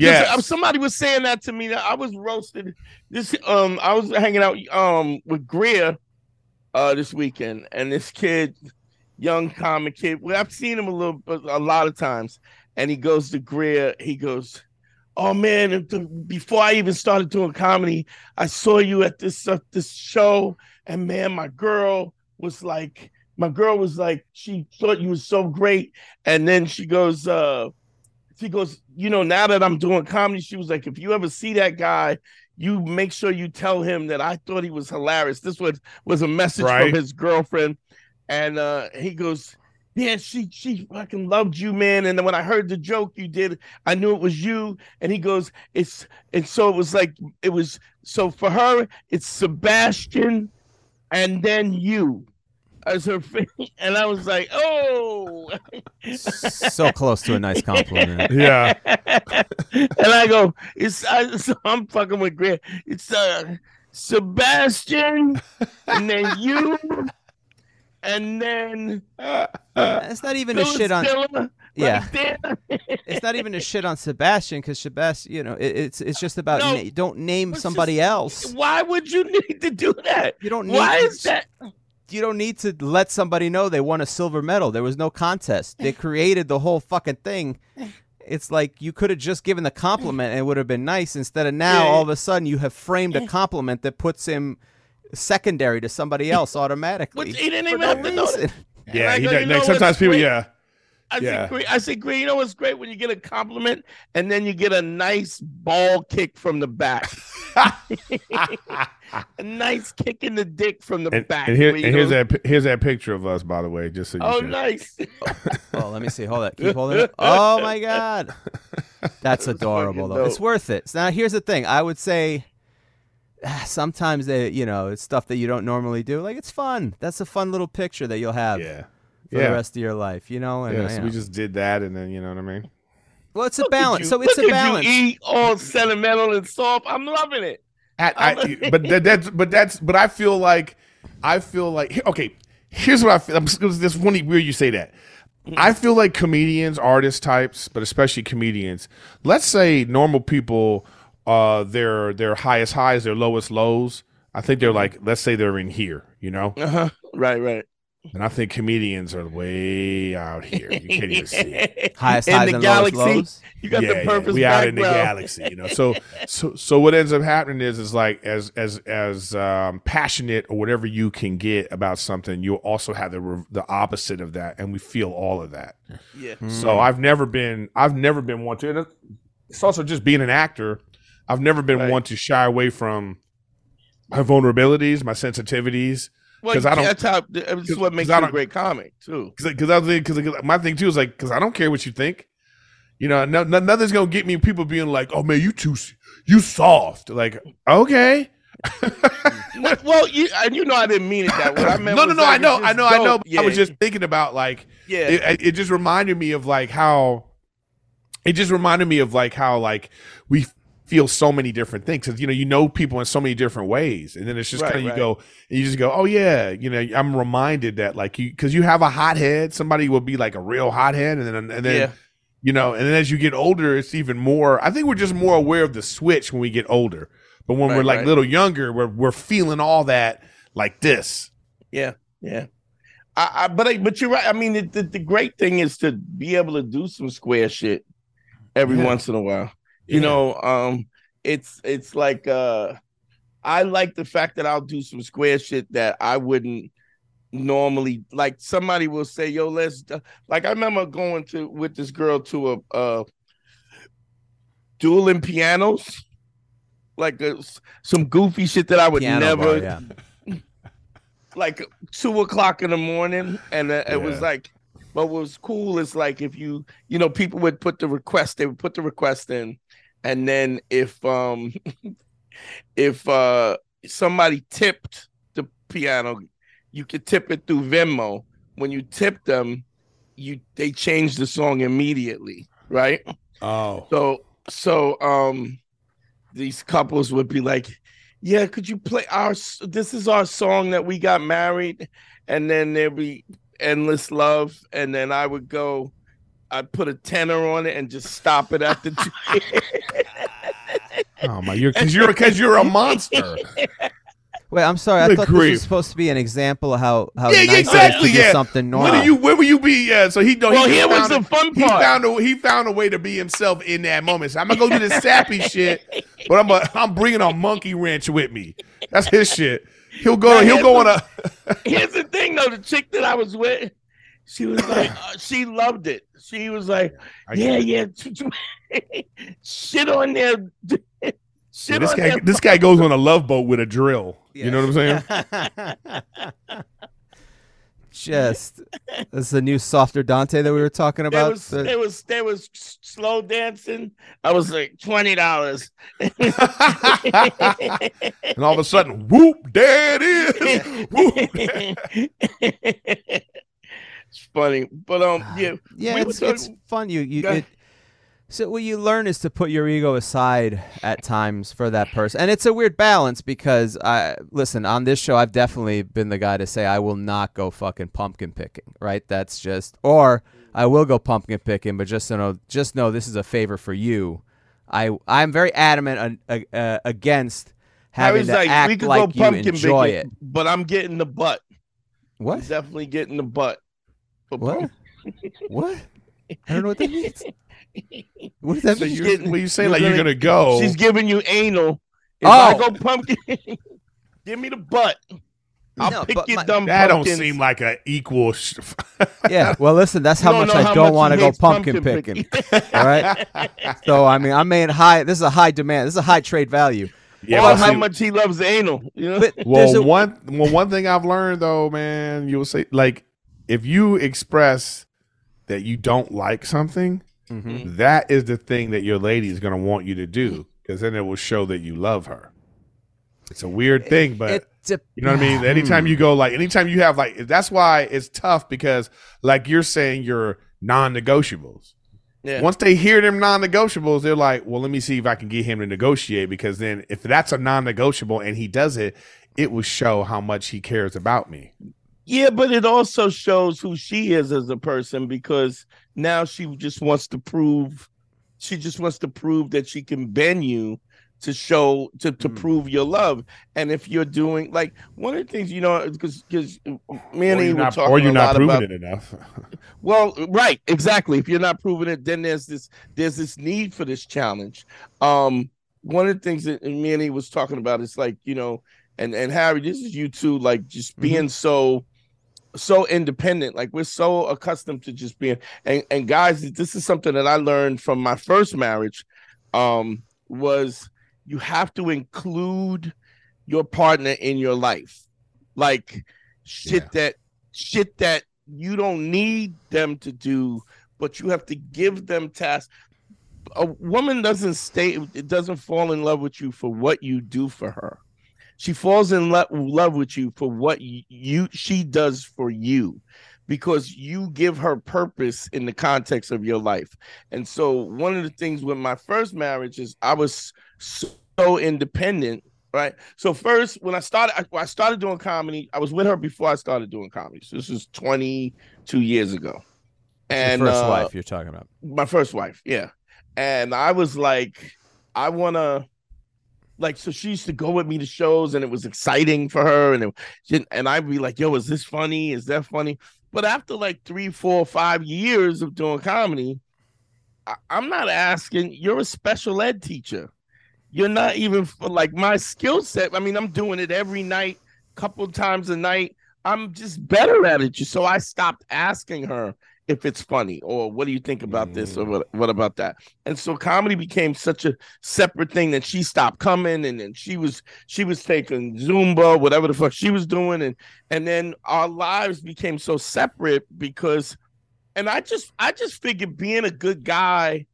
Listen, uh, somebody was saying that to me. That I was roasted. This um, I was hanging out um with Greer uh this weekend, and this kid, young comic kid. Well, I've seen him a little, but a lot of times, and he goes to Greer. He goes, "Oh man, before I even started doing comedy, I saw you at this uh, this show, and man, my girl was like." My girl was like, she thought you was so great, and then she goes, uh, she goes, you know, now that I'm doing comedy, she was like, if you ever see that guy, you make sure you tell him that I thought he was hilarious. This was was a message Right. from his girlfriend, and uh he goes, yeah, she she fucking loved you, man. And then when I heard the joke you did, I knew it was you. And he goes, it's and so it was like it was so for her, it's Sebastian, and then you. As her, fa- and I was like, "Oh, so close to a nice compliment. yeah, and I go, it's I, so I'm fucking with Grant. It's uh Sebastian, and then you, and then It's not even a shit on. Diller right Yeah. there. It's not even a shit on Sebastian because Sebastian, you know, it, it's it's just about No, na- don't name somebody just- else. Why would you need to do that? You don't need. Why is that? You don't need to let somebody know they won a silver medal. There was no contest. They created the whole fucking thing. It's like you could have just given the compliment and it would have been nice. Instead of now, all of a sudden, you have framed a compliment that puts him secondary to somebody else automatically. Which he didn't even no have to know yeah. He go, does- you know like, sometimes people, yeah, I Yeah. said, Green, I said, Green, you know what's great when you get a compliment and then you get a nice ball kick from the back. a nice kick in the dick from the and, back. and, here, and here's that here's that picture of us, by the way, just so you Oh, can- nice. Oh, let me see. Hold that. Keep holding it. Oh my god, that's adorable though. It's worth it. So now here's the thing. I would say ah, sometimes they, you know, it's stuff that you don't normally do. Like it's fun. That's a fun little picture that you'll have yeah, for yeah. the rest of your life. You know. And, yeah, you so know. we just did that, and then you know what I mean. well, it's a Look at balance. you. So it's Look a at balance. You eat all sentimental and soft. I'm loving it. I, I, but that, that's but that's but I feel like I feel like okay. here's what I feel. I'm just- This funny weird you say that. I feel like comedians, artist types, but especially comedians. Let's say normal people, uh, their their highest highs, their lowest lows. I think they're like, let's say they're in here, you know. Uh-huh. Right, right. And I think comedians are way out here. You can't even see. It. Highest In highs the and lowest galaxy. lows. You got yeah, the yeah, purpose we out in the galaxy, you know. So, so, so what ends up happening is, is like as as as um, passionate or whatever you can get about something, you also have the re- the opposite of that, and we feel all of that. Yeah. So I've never been, I've never been one to. And it's also just being an actor. I've never been Right. one to shy away from my vulnerabilities, my sensitivities. Well, I don't- that's how. That's what makes I you a great comic too. because I because my thing too is like because I don't care what you think. You know, no, no, nothing's gonna get me. People being like, "Oh man, you too, you soft." Like, okay, Well- you and you know I didn't mean it that way. I meant no, no, no. like, I it's know, I know, I know. dope. I was just thinking about like, yeah. it, it just reminded me of like how, it just reminded me of like how like we feel so many different things because you know you know people in so many different ways, and then it's just Right, kind of you go and you just go, oh yeah, you know, I'm reminded that like you because you have a hothead, somebody will be like a real hothead, and then and then. yeah. you know and then as you get older it's even more i think we're just more aware of the switch when we get older but when we're like right. little younger we're, we're feeling all that like this Yeah, yeah. I, I but I, but you're right. I mean, the, the the great thing is to be able to do some square shit every Yeah. once in a while. You Yeah. know, um, it's it's like uh, I like the fact that I'll do some square shit that I wouldn't normally like. Somebody will say, "Yo, let's." do-" Like I remember going to with this girl to a uh, dueling pianos. Like uh, s- some goofy shit that I would Piano never bar, yeah. like two o'clock in the morning, and uh, it was like, but what was cool is like if you, you know, people would put the request, they would put the request in, and then if um, if uh somebody tipped the piano, you could tip it through Venmo. When you tip them, you they change the song immediately, right? oh So so um these couples would be like, "Yeah, could you play our this is our song that we got married?" And then there'd be endless love and then I would go I'd put a tenor on it and just stop it at the two. oh my you're because you're because you're a monster Wait, I'm sorry. I Good thought this grief. was supposed to be an example of how how yeah, nice yeah it is exactly to do yeah something normal. Where do you where will you be yeah so he don't well, he here was the found a- fun he found a he found a way to be himself in that moment. So I'm gonna go do this sappy shit, but I'm a, I'm bringing a monkey wrench with me. That's his shit. He'll go. Now, He'll here's go on a. Here's the thing though, the chick that I was with, she was like, uh, she loved it. She was like, I yeah, get yeah, shit on there. Shit this on guy. there. This guy goes on a love boat with a drill. You know what I'm saying? Just this is the new softer Dante that we were talking There about. was, The- there was, there was slow dancing. I was like twenty dollars. and all of a sudden, whoop! There it is. Whoop. It's funny, but um, yeah, yeah, we it's, talking- it's fun. You you it, so what you learn is to put your ego aside at times for that person, and it's a weird balance because I listen on this show. I've definitely been the guy to say I will not go fucking pumpkin picking. Right? That's just or I will go pumpkin picking, but just to know, just know this is a favor for you. I I'm very adamant uh, uh, against having to like, act we could like go you pumpkin enjoy picking, it. but I'm getting the butt. What? I'm definitely getting the butt. For What? What? I don't know what that means. What does that So mean? you're, getting- well, you saying you're like you're gonna- gonna go? She's giving you anal. If Oh. I go pumpkin, give me the butt. I'll No, pick your my- dumb that don't seem like an equal. Sh- Yeah. Well, listen, that's how You don't much know I don't want to go pumpkin, pumpkin picking. All right. So I mean, I'm made high. This is a high demand. This is a high trade value. yeah, or but how see- much he loves anal. You know? But Well, a, one well, one thing I've learned though, man, you'll say like if you express that you don't like something, Mhm. that is the thing that your lady is going to want you to do because then it will show that you love her. It's a weird thing, but it dep- you know what I mean. Anytime you go like, anytime you have like, that's why it's tough because like you're saying your non-negotiables. Yeah. Once they hear them non-negotiables, they're like, "Well, let me see if I can get him to negotiate." Because then, if that's a non-negotiable and he does it, it will show how much he cares about me. Yeah, but it also shows who she is as a person because now she just wants to prove she just wants to prove that she can bend you to show to, to Mm. prove your love. And if you're doing like one of the things you know because because me or and he were talking or you're a not lot proving about it enough. well, right, exactly. If you're not proving it, then there's this there's this need for this challenge. Um, one of the things that he was talking about is like you know, and and Harry, this is you too, like just being so so independent. Like we're so accustomed to just being and and guys, this is something that I learned from my first marriage. Um, was you have to include your partner in your life, like shit Yeah. that shit that you don't need them to do, but you have to give them tasks. A woman doesn't stay, it doesn't fall in love with you for what you do for her. She falls in lo- love with you for what you she does for you because you give her purpose in the context of your life. And so one of the things with my first marriage is I was so independent right? So first, when I started, I, I started doing comedy. I was with her before I started doing comedy. So this is 22 years ago. And Your first uh, wife you're talking about. my first wife, yeah. And I was like, I want to, like, so she used to go with me to shows, and it was exciting for her, and it, she- and I'd be like, "Yo, is this funny? Is that funny?" But after like three, four, five years of doing comedy, I, I'm not asking. You're a special ed teacher. You're not even like my skill set. I mean, I'm doing it every night, couple times a night. I'm just better at it. So I stopped asking her if it's funny or what do you think about this or mm. what, what about that. And so comedy became such a separate thing that she stopped coming and then she was she was taking Zumba, whatever the fuck she was doing, and and then our lives became so separate because and I just I just figured being a good guy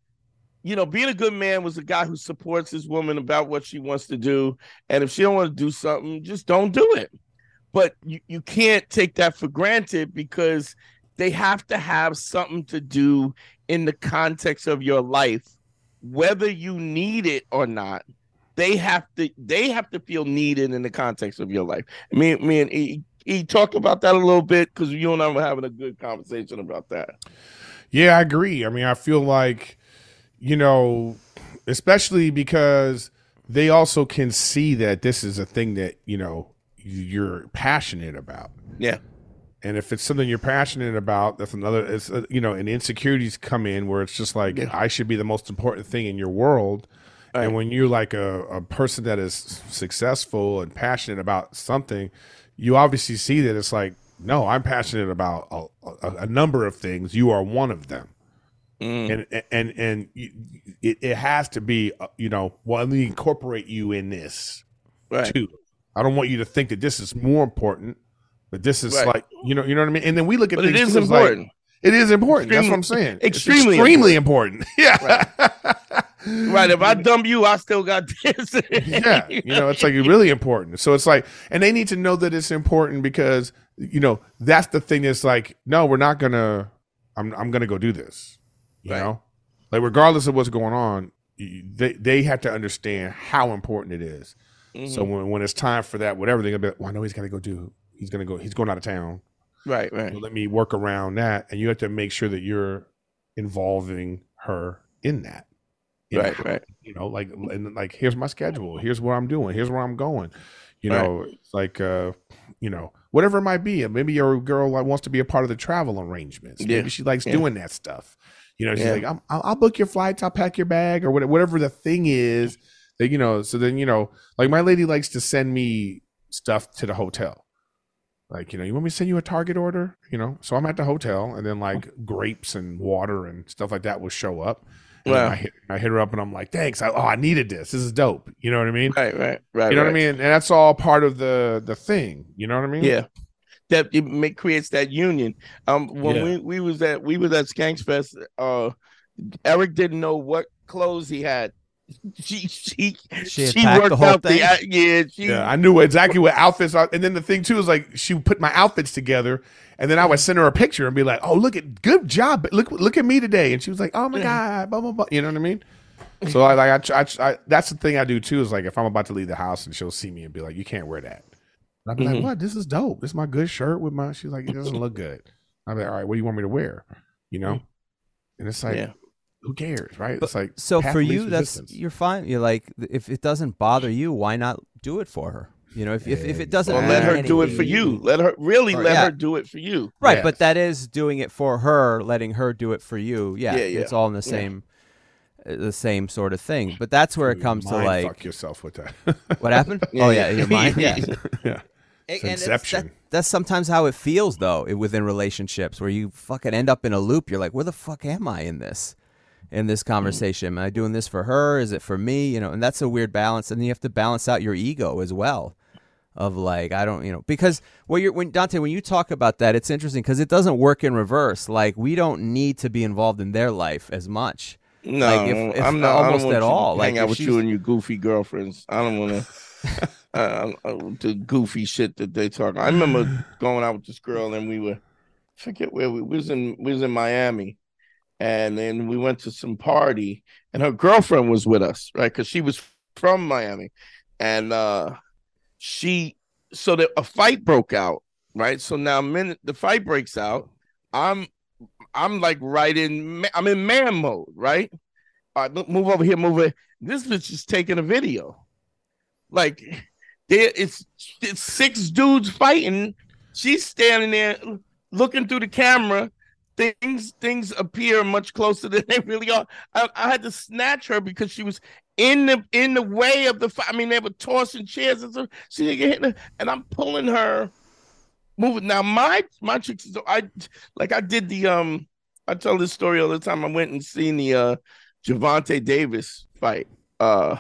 you know, being a good man was a guy who supports his woman about what she wants to do. And if she don't want to do something, just don't do it. But you, you can't take that for granted because they have to have something to do in the context of your life, whether you need it or not. They have to they have to feel needed in the context of your life. Me, me and he, he talked about that a little bit because you and I were having a good conversation about that. Yeah, I agree. I mean, I feel like, you know, especially because they also can see that this is a thing that, you know, you're passionate about. Yeah. And if it's something you're passionate about, that's another, it's, uh, you know, and insecurities come in where it's just like, Yeah. I should be the most important thing in your world. Right. And when you're like a, a person that is successful and passionate about something, you obviously see that it's like, no, I'm passionate about a, a, a number of things. You are one of them Mm. and and and it, it has to be uh, you know well let me incorporate you in this Right. too i don't want you to think that this is more important but this is Right. like you know you know what i mean and then we look at But it is too like- important. it is important that's what i'm Extremely- saying It's extremely extremely important, yeah Right. If I dump you, I still got this. yeah you know it's like really important so it's like and they need to know that it's important because you know that's the thing that's like no we're not gonna i'm, I'm gonna go do this you Right. know like regardless of what's going on they, they have to understand how important it is so Mm-hmm. when, when it's time for that whatever they're gonna be like well i know he's gonna go do he's gonna go he's going out of town right, right. so let me work around that and you have to make sure that you're involving her in that In Right, how- right. you know like and like here's my schedule here's what i'm doing here's where i'm going you Right. know it's like uh you know whatever it might be maybe your girl like wants to be a part of the travel arrangements Yeah, maybe she likes yeah. doing that stuff you know she's Yeah. like I'm, I'll, I'll book your flights i'll pack your bag or whatever, whatever the thing is that you know so then you know like my lady likes to send me stuff to the hotel like you know you want me to send you a target order you know so i'm at the hotel and then like grapes and water and stuff like that will show up and Wow. I, hit, I hit her up and i'm like thanks I, oh i needed this this is dope you know what i mean Right, right, right. you know what i mean and that's all part of the the thing you know what i mean Yeah. That it make, creates that union. Um, when Yeah. we, we was at we was at Skanks Fest, uh, Eric didn't know what clothes he had. She she She had packed the whole out thing? the uh, yeah she yeah i knew exactly what outfits are and then the thing too is like she would put my outfits together and then i would send her a picture and be like oh look at good job look look at me today and she was like oh my god blah blah blah you know what i mean so I like I, I, I that's the thing I do too is like if I'm about to leave the house and she'll see me and be like you can't wear that I'd be Mhm. like, "What? This is dope. This is my good shirt with my." She's like, "It doesn't look good." I'd be like, "All right, what do you want me to wear?" You know, and it's like, Yeah. Who cares, right? But- it's like So for you, least that's resistance. you're fine. You're like, if it doesn't bother you, why not do it for her? You know, if if, if it doesn't, Or Or let her do it for you. Let her really Or- let yeah. her do it for you. Right, Yes. but that is doing it for her, letting her do it for you. Yeah, Yeah, yeah. it's all in the same, uh, the same sort of thing. But that's where it comes to Mind like, fuck yourself with that. what happened? Yeah, oh yeah. yeah, your mind. Yeah, yeah, It's and it's- that- that's sometimes how it feels though within relationships where you fucking end up in a loop. You're like, where the fuck am I in this? In this conversation, am I doing this for her? Is it for me? You know, and that's a weird balance. And you have to balance out your ego as well. Of like, I don't, you know, because when you're when Dante, when you talk about that, it's interesting because it doesn't work in reverse. Like, we don't need to be involved in their life as much. No, Like, if- if I'm not almost I don't want at all. To Like, hang if out with you and your goofy girlfriends. I don't want to. uh, uh, the goofy shit that they talk. I remember going out with this girl and we were, forget where we, we was in. We was in Miami, and then we went to some party, and her girlfriend was with us, right? Because she was from Miami, and uh she so that a fight broke out, right? So now minute the fight breaks out, I'm I'm like right in I'm in man mode, right? All right, move over here, move it. This bitch is taking a video. Like there it's it's six dudes fighting. She's standing there looking through the camera. Things things appear much closer than they really are. I, I had to snatch her because she was in the in the way of the fight. I mean, they were tossing chairs and so she didn't get hit, and I'm pulling her, moving. Now my my chicks, is I like I did the um. I tell this story all the time. I went and seen the uh Gervonta Davis fight. Uh,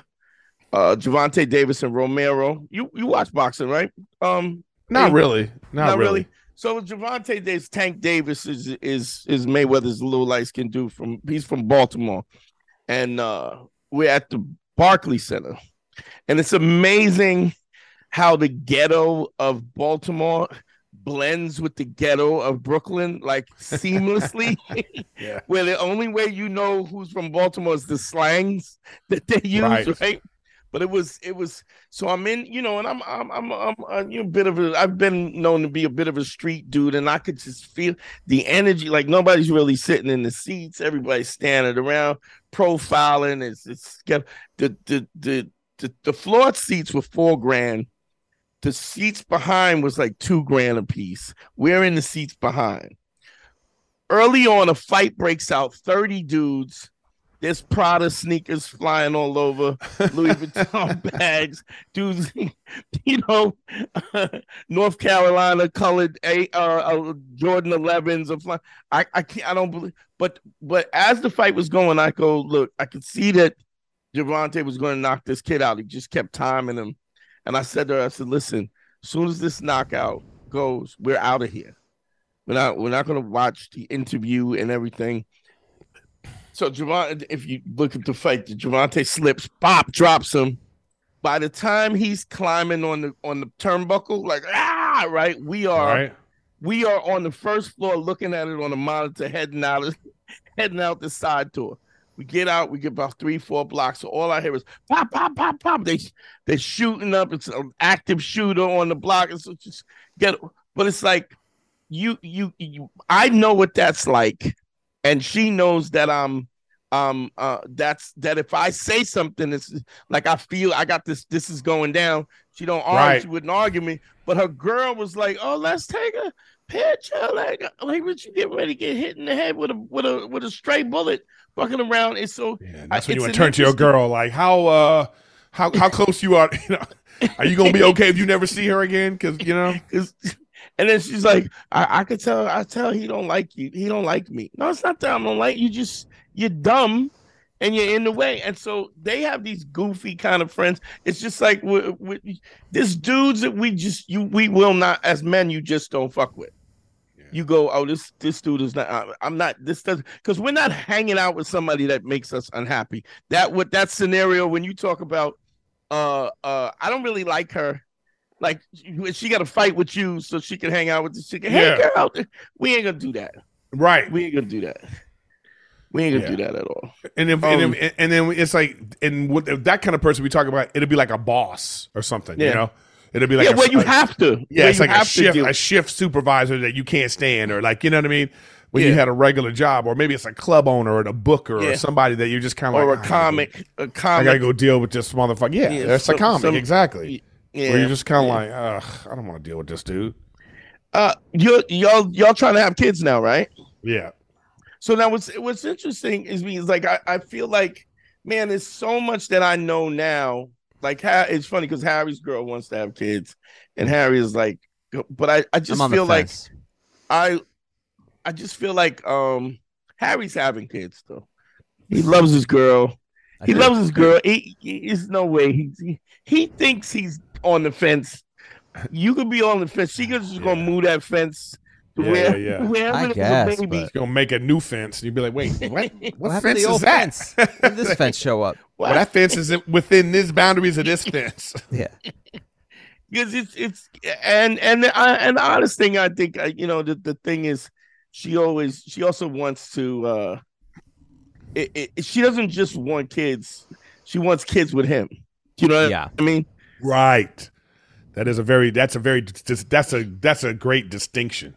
uh, Gervonta Davis and Romero. You you watch boxing, right? Um, not really, not, really. So Gervonta Davis, Tank Davis is is is Mayweather's little light skinned dude from he's from Baltimore, and uh we're at the Barclay Center, and it's amazing how the ghetto of Baltimore blends with the ghetto of Brooklyn like seamlessly. Yeah. Where the only way you know who's from Baltimore is the slangs that they use, Right. right? But it was it was so I'm in, you know, and I'm I'm I'm I'm, I'm you know, a bit of a I've been known to be a bit of a street dude, and I could just feel the energy. Like nobody's really sitting in the seats, everybody's standing around profiling. It's it's the the the the, the floor seats were four grand. The seats behind was like two grand a piece. We're in the seats behind. Early on, a fight breaks out. Thirty dudes. There's Prada sneakers flying all over, Louis Vuitton bags, dudes. You know, North Carolina colored a uh, uh, Jordan 11s are flying. I I can't. I don't believe. But but as the fight was going, I go look. I could see that Gervonta was going to knock this kid out. He just kept timing him, and I said to her, I said, "Listen, as soon as this knockout goes, we're out of here. We're not. We're not going to watch the interview and everything." So Gervonta, if you look at the fight, the Gervonta slips, Pop drops him. By the time he's climbing on the on the turnbuckle, like ah, right, we are Right. we are on the first floor looking at it on the monitor, heading out heading out the side door. We get out, we get about three, four blocks. So all I hear is pop, pop, pop, pop. They they're shooting up. It's an active shooter on the block. And so just get but it's like you you you I know what that's like. And she knows that I'm um uh that's that if I say something it's like I feel I got this this is going down. She don't argue, Right. she wouldn't argue me. But her girl was like, Oh, let's take a picture. Like like what you get ready to get hit in the head with a with a with a stray bullet fucking around. It's so Yeah, that's I- when you it's want to turn to your girl, like how uh how how close you are. You know, are you gonna be okay if you never see her again? Because you know, and then she's like, I, I could tell, I tell he don't like you. He don't like me. No, it's not that I don't like you. Just you're dumb and you're in the way. And so they have these goofy kind of friends. It's just like with, with this dudes that we just you we will not as men you just don't fuck with. You go, oh, this this dude is not. I- I'm not. This does because we're not hanging out with somebody that makes us unhappy. That what that scenario when you talk about, uh, uh, I don't really like her. Like she- she got to fight with you so she can hang out with the chicken. Hey, Yeah. girl, we ain't gonna do that. right? We ain't gonna do that. We ain't gonna Yeah. do that at all. And if, Um, and, if, and then it's like, and with that kind of person we talk about, it'll be like a boss or something, you know. It'll be like yeah, a, well, you a- have to. yeah, it's like a shift a shift supervisor that you can't stand, or like you know what I mean. When you had a regular job, or maybe it's a club owner or a booker Yeah. or somebody that you're just kind of or like a "I gotta go- comic, I gotta go deal with this motherfucker. Yeah, Yeah, that's a comic, some- exactly. Yeah, Where you're just kind of yeah. like, ugh, I don't want to deal with this dude. uh, you y'all y'all trying to have kids now, right? Yeah, So now what's what's interesting is me is like I, I feel like man, there's so much that I know now. Like it's funny because Harry's girl wants to have kids, and Harry is like, but I I just feel like. I I just feel like um Harry's having kids though. He loves his girl. I He do. loves his girl. He, he, there's no way he, he he thinks he's on the fence. You could be on the fence. She could just gonna move that fence Yeah, where yeah, yeah. wherever I there's a guess, baby. he's gonna make a new fence, and you'd be like, wait, what? What, What fence to the is that? fence? When did this fence show up? Well, that fence is within this boundaries of this fence. Yeah. because it's it's and and the, uh, and the honest thing I think uh, you know the, the thing is she always she also wants to uh it, it, she doesn't just want kids she wants kids with him you know what Yeah. I mean right. That is a very. That's a very. That's a. That's a great distinction.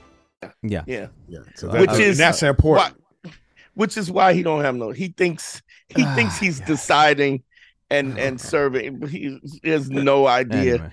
Yeah. yeah So Which that- is- and that's important. why, which is why he don't have no he thinks he Ah, thinks he's deciding and and serving but he, he has no idea Anyway,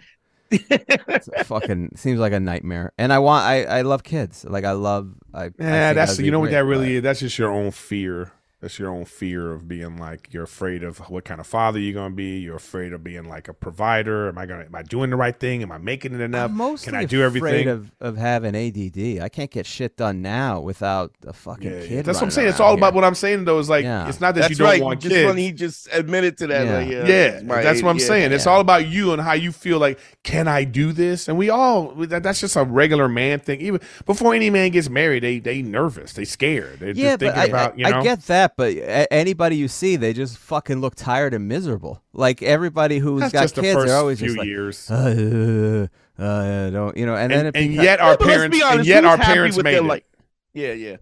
it's a fucking seems like a nightmare. And I want I I love kids. Like I love I I Yeah, think that's you know what that really but- is. That's just your own fear. That's your own fear of being like you're afraid of what kind of father you're gonna be. You're afraid of being like a provider. Am I gonna am I doing the right thing? Am I making it enough? I'm mostly Can I do afraid everything? of, of having ADD. I can't get shit done now without a fucking Yeah, kid. That's what I'm saying. It's around all about what I'm saying though. Is like Yeah. it's not that that's you don't right want just kids. when he just admitted to that Yeah. like, yeah, yeah, it's that's what I'm age, yeah. saying. It's all about you and how you feel like, can I do this? And we all that, that's just a regular man thing. Even before any man gets married, they they nervous, they scared. They're Yeah, just but thinking I, about you know. I get that, but a- anybody you see, they just fucking look tired and miserable. Like everybody who's that's got just the kids, first they're always few just like, years. uh, uh, uh, don't you know? And, then and, it and becomes- yet our but let's parents, honest, and yet our parents made their it. life? yeah yeah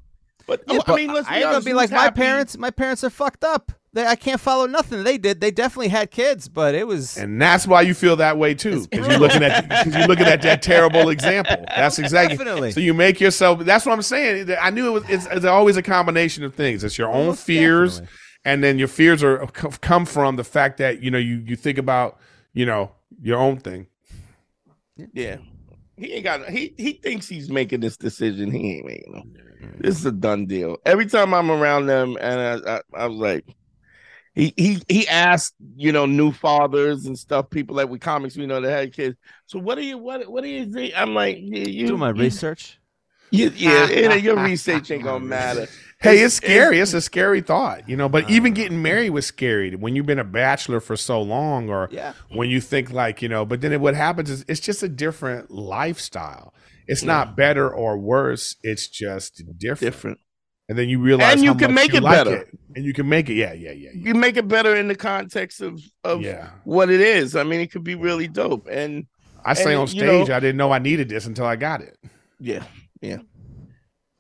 but, Yeah, I mean let's I be ain't gonna honest, be who's like my happy- parents. My parents are fucked up. They, I can't follow nothing they did. They definitely had kids, but it was And that's why you feel that way too, because you're looking at because you're looking at that terrible example. That's exactly. Definitely. So you make yourself. That's what I'm saying. I knew it was. It's, it's always a combination of things. It's your own Most fears, definitely. and then your fears are come from the fact that you know you you think about you know your own thing. yeah he ain't got he he thinks he's making this decision he ain't making them this is a done deal every time i'm around them and i i, I was like he, he he asked you know new fathers and stuff people like with comics we know that had kids so what do you what what do you think i'm like you, you do my you- research. you, yeah yeah your research ain't gonna matter Hey, It's- it's scary. It's, a scary thought, you know. But uh, even getting married was scary when you've been a bachelor for so long, or Yeah. when you think like you know. But then it, what happens is it's just a different lifestyle. It's not better or worse. It's just different. different And then you realize, And you how can much make you it like better. and you can make it. Yeah, yeah, yeah, yeah. you make it better in the context of of Yeah. what it is i mean it could be really dope and I say and, on stage, know- I didn't know I needed this until I got it. Yeah, yeah,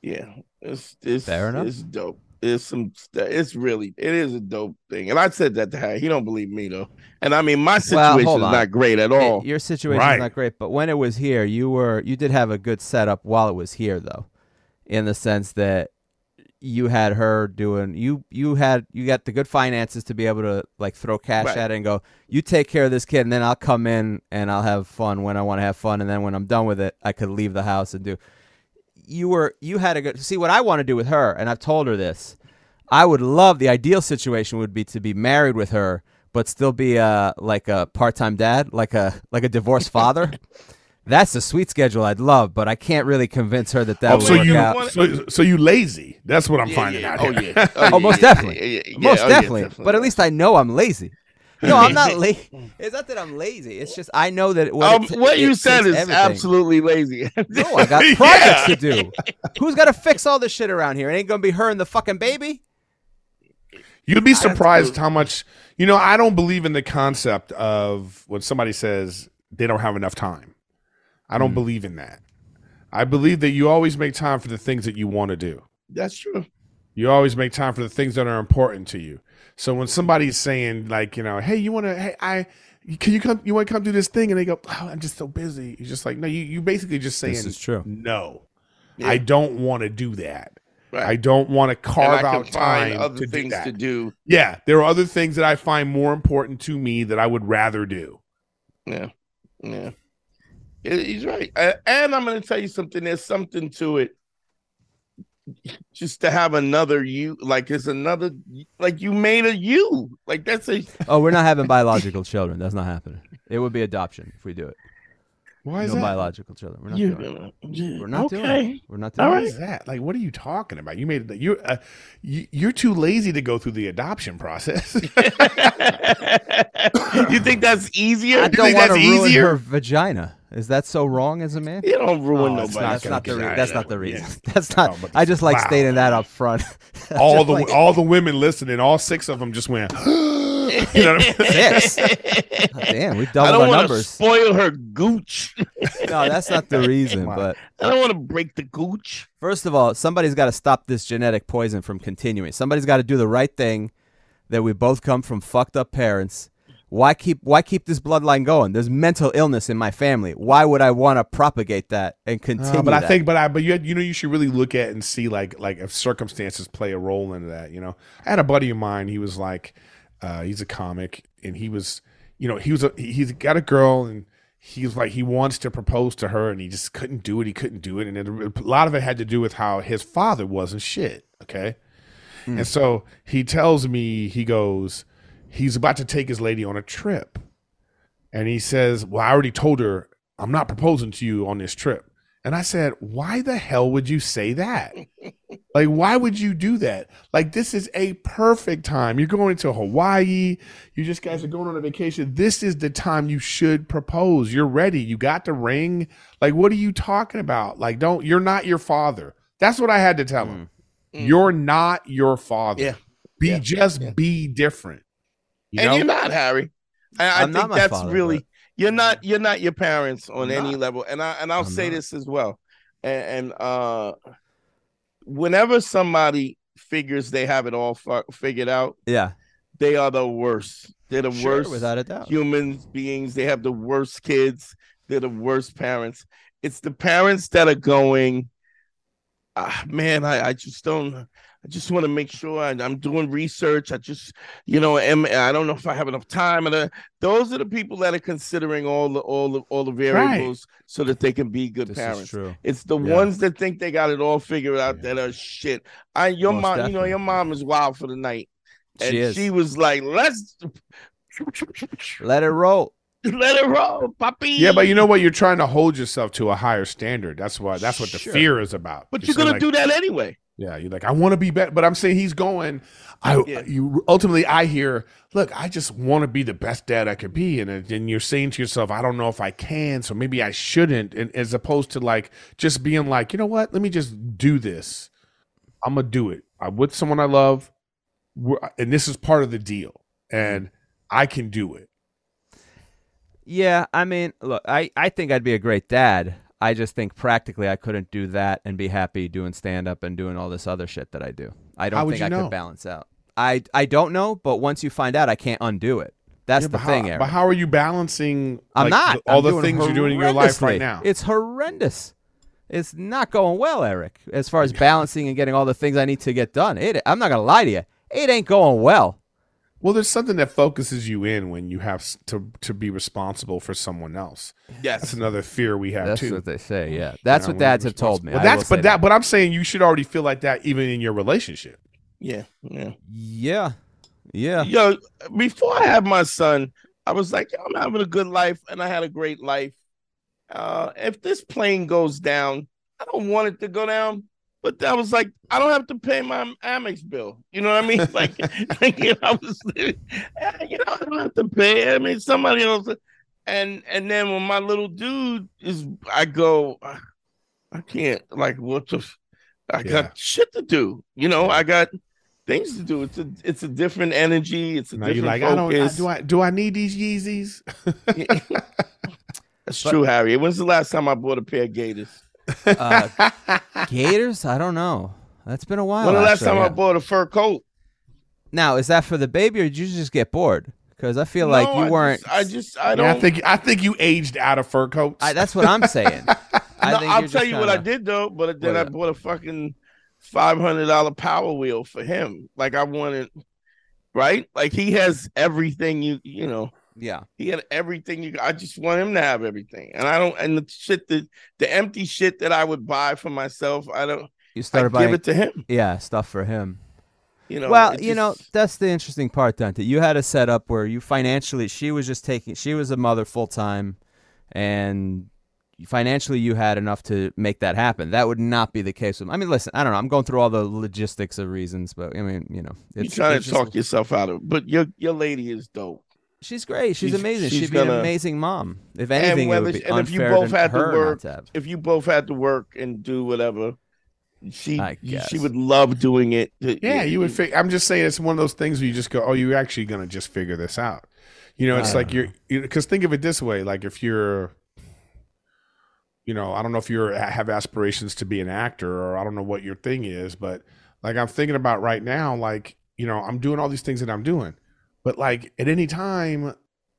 yeah. It's it's Fair enough. It's dope. It's some. st- It's really. It is a dope thing. And I said that to Harry. He don't believe me though. And I mean, my situation hold is not great at It- all. your situation Right. not great, but when it was here, you were you did have a good setup while it was here, though, in the sense that you had her doing you you had you got the good finances to be able to like throw cash Right. at it and go you take care of this kid and then I'll come in and I'll have fun when I want to have fun and then when I'm done with it I could leave the house and do you were you had a good see what I want to do with her and I've told her this I would love the ideal situation would be to be married with her but still be a like a part-time dad like a like a divorced father that's a sweet schedule I'd love but I can't really convince her that that Oh, would so work you out so, so you lazy? That's what I'm Yeah, finding yeah. out. Oh yeah. Oh, most yeah, definitely. yeah, yeah, yeah. Most Oh, yeah, definitely. But at least I know I'm lazy. No, I'm not lazy. It's not that I'm lazy. It's just I know that what, Um, it t- what it you said is everything. absolutely lazy. No, I got projects to do. Who's got to fix all this shit around here? It ain't gonna be her and the fucking baby. You'd be surprised how much you know. I don't believe in the concept of when somebody says they don't have enough time. I Mm. don't believe in that. I believe that you always make time for the things that you want to do. That's true. You always make time for the things that are important to you. So when somebody's saying like, you know, hey, you want to, hey, I, can you come, you want to come do this thing? And they go, oh, I'm just so busy. You're just like, no, you, you basically just saying, This is true. no, Yeah. I don't want to do that. Right. I don't want to carve out find time other to do things that. to do. Yeah, there are other things that I find more important to me that I would rather do. Yeah, yeah. He- He's right. And I'm going to tell you something. There's something to it. Just to have another you, like it's another, like you made a you, like that's a. Oh, we're not having biological children. That's not happening. It would be adoption if we do it. Why is no that? biological children. We're not You- doing it. We're not doing it. We're not doing All What it. is that? Like, what are you talking about? You made it. You're uh, you, you're too lazy to go through the adoption process. you think that's easier? I don't want to ruin easier? her vagina. Is that so wrong as a man? You don't ruin Oh, it's nobody. That's not the. Re- that's not the Yeah. reason. That's not. No, I just like wow. stating that up front. all the like- all the women listening, all six of them just went. you know what I mean? Six. Damn, we I doubled don't our want to numbers. spoil her gooch. No, that's not the reason. But I don't want to break the gooch. first of all, somebody's got to stop this genetic poison from continuing. Somebody's got to do the right thing. That we both come from fucked up parents. Why keep Why keep this bloodline going? There's mental illness in my family. Why would I want to propagate that and continue? Uh, but I that? think, but I, but you, you know, you should really look at and see like, like if circumstances play a role into that. You know, I had a buddy of mine. He was like, uh, he's a comic, and he was, you know, he was a, he- he's got a girl, and he was like, he wants to propose to her, and he just couldn't do it. He couldn't do it, and it, a lot of it had to do with how his father wasn't shit. Okay, and so he tells me, he goes, he's about to take his lady on a trip. And he says, Well, I already told her I'm not proposing to you on this trip. And I said, Why the hell would you say that? like, why would you do that? Like, this is a perfect time. You're going to Hawaii. You just guys are going on a vacation. This is the time you should propose. You're ready. You got the ring. Like, what are you talking about? Like, don't, you're not your father. That's what I had to tell him. Mm. Mm. You're not your father. Yeah. Be Yeah. just Yeah. be different. You and know? you're not Harry. I, I I'm not think that's father, really but- you're not you're not your parents on I'm any not. level. And I and I'll I'm say not. this as well. And, and uh whenever somebody figures they have it all fu- figured out, yeah, they are the worst. They're the sure, worst without a doubt. human beings. They have the worst kids. They're the worst parents. It's the parents that are going, ah, man, I, I just don't. I just want to make sure I, I'm doing research. I just, you know, am, I don't know if I have enough time. And uh, those are the people that are considering all the all the all the variables so that they can be good This parents. It's the Yeah. ones that think they got it all figured out that are shit. I your Most mom, you know, your mom is wild for the night. And She is. she was like, let's Let it roll. let it roll, puppy. Yeah, but you know what? You're trying to hold yourself to a higher standard. That's why. That's what the Sure. fear is about. But you're saying, gonna like, do that anyway. Yeah, you're like, I want to be better, but I'm saying he's going. I Yeah. you ultimately I hear, look, I just want to be the best dad I could be, and uh, then you're saying to yourself, I don't know if I can, so maybe I shouldn't, and as opposed to like just being like, you know what, let me just do this. I'm gonna do it. I'm with someone I love, and this is part of the deal, and I can do it. Yeah, I mean, look, I, I think I'd be a great dad. I just think practically I couldn't do that and be happy doing stand up and doing all this other shit that I do. I don't think I know? could balance out. I I don't know, but once you find out, I can't undo it. That's Yeah, the how, thing, Aaron. But how are you balancing? I'm like, not. the- all I'm the things you're doing in your life right now. It's horrendous. It's not going well, Eric. As far as balancing and getting all the things I need to get done, it. I'm not gonna lie to you. It ain't going well. Well, there's something that focuses you in when you have to to be responsible for someone else. Yes. That's another fear we have That's too. That's what they say. Yeah, that's You know, what dads have told me. responsible. I But will that's say but that but I'm saying you should already feel like that even in your relationship. Yeah, yeah. Yeah, yeah. Yo, before I had my son, I was like, I'm having a good life, and I had a great life. Uh, if this plane goes down, I don't want it to go down, but that was like I don't have to pay my Amex bill. You know what I mean? Like, like you know, I was, eh, you know, I don't have to pay. I mean, somebody else. And and then when my little dude is, I go, I can't. Like, what the? F- I Yeah. got shit to do. You know, I got things to do. It's a it's a different energy. It's a Now different like, I don't. I, focus. do I do I need these Yeezys? That's true, Harry. When's the last time I bought a pair of Gators? Uh, Gators? I don't know. That's been a while. when the last actually, time I bought a fur coat? Now, is that for the baby, or did you just get bored? Because I feel like you I weren't. Just, I just I Yeah, don't. I think I think you aged out of fur coats. I, that's what I'm saying. I no, think I'll you're tell you what I did though. But then What I bought a fucking five hundred dollar Power Wheel for him. Like I wanted, right? Like he has everything you you know. Yeah. He had everything you. I just want him to have everything, and I don't. And the shit that the empty shit that I would buy for myself, I don't. You started buying give it to him. Yeah, stuff for him. You know. well, you know, that's the interesting part, Dante. You had a setup where you financially, she was just taking, she was a mother full time, and financially you had enough to make that happen. That would not be the case with. I mean, listen, I don't know. I'm going through all the logistics of reasons, but I mean, you know, You're it's trying it's to just- talk yourself out of it, but your your lady is dope. She's great. She's, She's- amazing. she's She'd be an gonna- amazing mom. If And anything, it whether would be and if you unfair both had to her not work, to if you both had to work and do whatever, she she would love doing it. yeah, you would. Fig- I'm just saying, it's one of those things where you just go, "Oh, you're actually gonna just figure this out." You know, it's I like you're because think of it this way: like if you're, you know, I don't know if you're have aspirations to be an actor, or I don't know what your thing is, but like I'm thinking about right now, like you know, I'm doing all these things that I'm doing, but like at any time,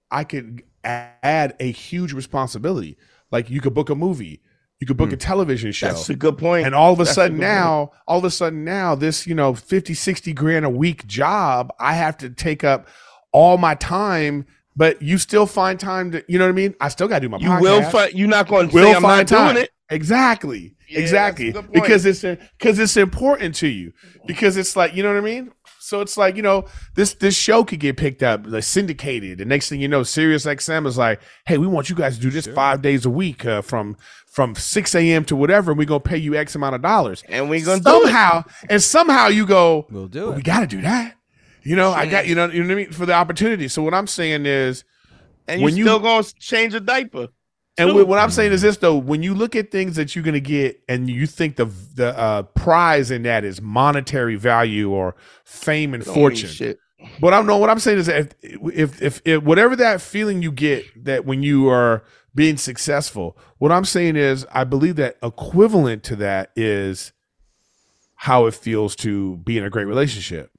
I could add a huge responsibility. Like you could book a movie, you could book hmm. a television show. That's a good point. And all of a That's sudden point. now, all of a sudden now, this, you know, 50, 60 grand a week job, I have to take up all my time, but you still find time to, you know what I mean? I still got to do my you podcast. will find. You're not going to Will say I'm find not time. doing it. Exactly. Yeah, exactly. a point. Because it's because it's important to you. Because it's like, you know what I mean? So it's like, you know, this this show could get picked up, like syndicated. The next thing you know, Sirius XM is like, hey, we want you guys to do this five days a week uh, from from 6 a.m. to whatever, and we're gonna pay you X amount of dollars. And we're gonna do it. somehow, and somehow you go, We'll do "Well, it. we gotta do that. You know, I got you know, you know what I mean? For the opportunity. So what I'm saying is And you when you- still going to change a diaper. And what, I'm saying is this though: when you look at things that you're going to get, and you think the the uh, prize in that is monetary value or fame and Don't fortune, shit. but I know what I'm saying is that if, if if if whatever that feeling you get that when you are being successful, what I'm saying is I believe that equivalent to that is how it feels to be in a great relationship,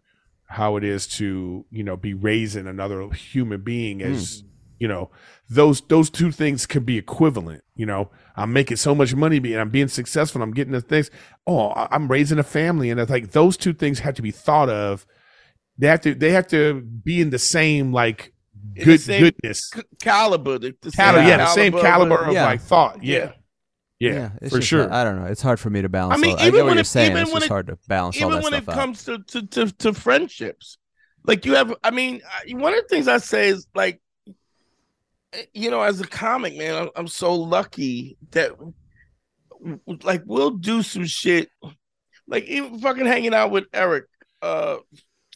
how it is to you know be raising another human being as you know those those two things could be equivalent. You know, I'm making so much money and I'm being successful. I'm getting the things. Oh, I- I'm raising a family, and it's like those two things have to be thought of. They have to they have to be in the same like In the good same goodness. c- caliber. The, the Caliber, same yeah, the same caliber of Yeah. like thought. Yeah, yeah, it's for just, sure. I don't know. It's hard for me to balance. I mean, all, I even get what when you're it- saying. even It's when just it- hard to balance all even that when it out. comes to, to to to friendships like you have i mean one of the things i say is like you know as a comic man i'm, I'm so lucky that like we'll do some shit like even fucking hanging out with eric uh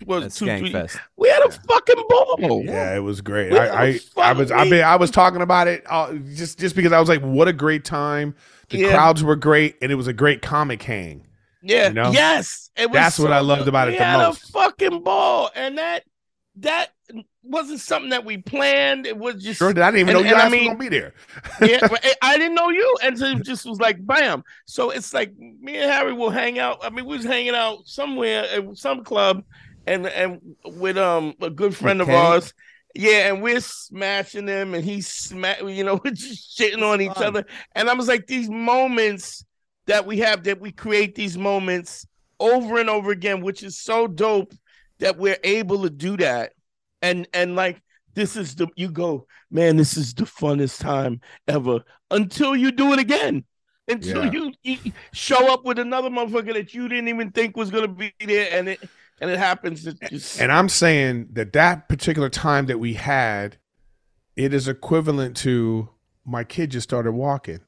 was At two, three, Skankfest. we had a fucking ball Yeah, it was great. We I, had a I, I fun was, I mean, I was talking about it uh, just, just because I was like, what a great time. The Yeah. crowds were great, and it was a great comic hang. Yeah. You know? yes. It was That's what I loved about we it the had most. A fucking ball, and that that wasn't something that we planned. It was just Sure, I didn't even and- know you I guys were mean- gonna be there. yeah, I- I didn't know you, and so it just was like bam. So it's like me and Harry will hang out. I mean, we was hanging out somewhere at some club, and and with um a good friend of ours. Yeah, and we're smashing them, and he's smack. You know, we're just shitting on each other. And I was like, these moments that we have, that we create these moments over and over again, which is so dope that we're able to do that. And and like this is the you go, man, this is the funnest time ever until you do it again. Until Yeah. you, you show up with another motherfucker that you didn't even think was gonna be there, and it and it happens. It just And I'm saying that that particular time that we had, it is equivalent to my kid just started walking.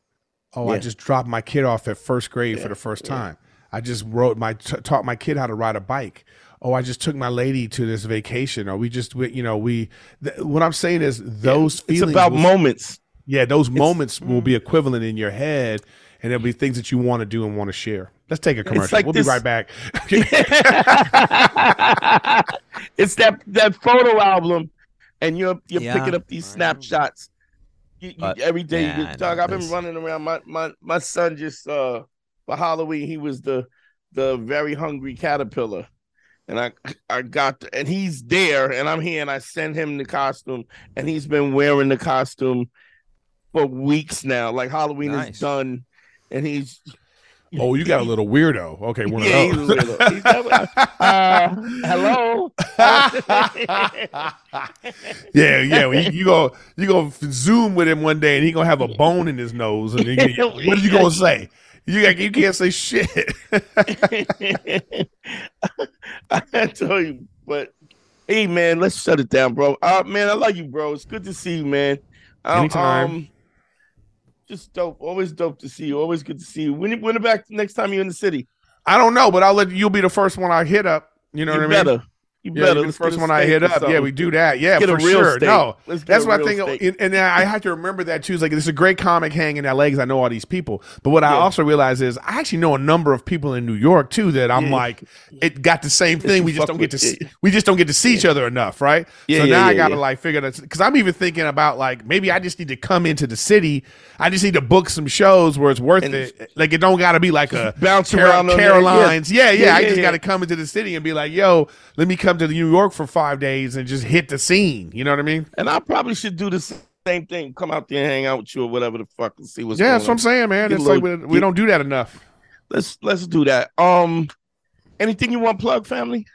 Oh, I just dropped my kid off at first grade for the first yeah. time. I just wrote my t- taught my kid how to ride a bike. Oh, I just took my lady to this vacation, or we just, we, you know, we. Th- what I'm saying is those It's feelings. about will- moments. Yeah, those moments will be equivalent in your head, and there'll be things that you want to do and want to share. Let's take a commercial. like we'll this- be right back. it's that that photo album, and you're you're Yeah. picking up these snapshots. You, you, But, every day, yeah, you dog. I've been running around. My my my son just uh for Halloween he was the the very hungry caterpillar, and I I got the, and he's there, and I'm here, and I send him the costume, and he's been wearing the costume for weeks now. Like Halloween Nice. is done, and he's oh, you got a little weirdo. Okay, one yeah, he's of a those. He's never- uh, hello. yeah, yeah. well, You, you go, you go zoom with him one day, and he gonna have a bone in his nose. And you, what are you gonna say? You got, you can't say shit. I tell you, but hey, man, let's shut it down, bro. Uh, man, I love you, bro. It's good to see you, man. Um, Anytime. Um, just dope. Always dope to see you. Always good to see you. When you when it back next time you're in the city? I don't know, but I'll let you'll be the first one I hit up. You know you what I mean? You Yeah, better. the first one I hit up. Yeah, we do that. Yeah, Get for sure. steak. No, Let's get that's what I think. And, and I have to remember that too. It's like it's a great comic hang in LA because I know all these people. But what I also realize is I actually know a number of people in New York too that I'm Yeah. like it got the same thing. We just don't get to see. We just don't get to see each other enough, right? Yeah, so yeah, now I gotta yeah. like figure that because I'm even thinking about like maybe I just need to come into the city. I just need to book some shows where it's worth And it. Like it don't got to be like a bounce around. Caroline's. Yeah, yeah. Yeah, I just got to come into the city and be like, yo, let me come to New York for five days and just hit the scene. You know what I mean? And I probably should do the same thing. Come out there and hang out with you or whatever the fuck and see what's yeah, going that's what I'm saying, man. Get It's like we, we don't do that enough. Let's let's do that. Um, anything you want plug, family?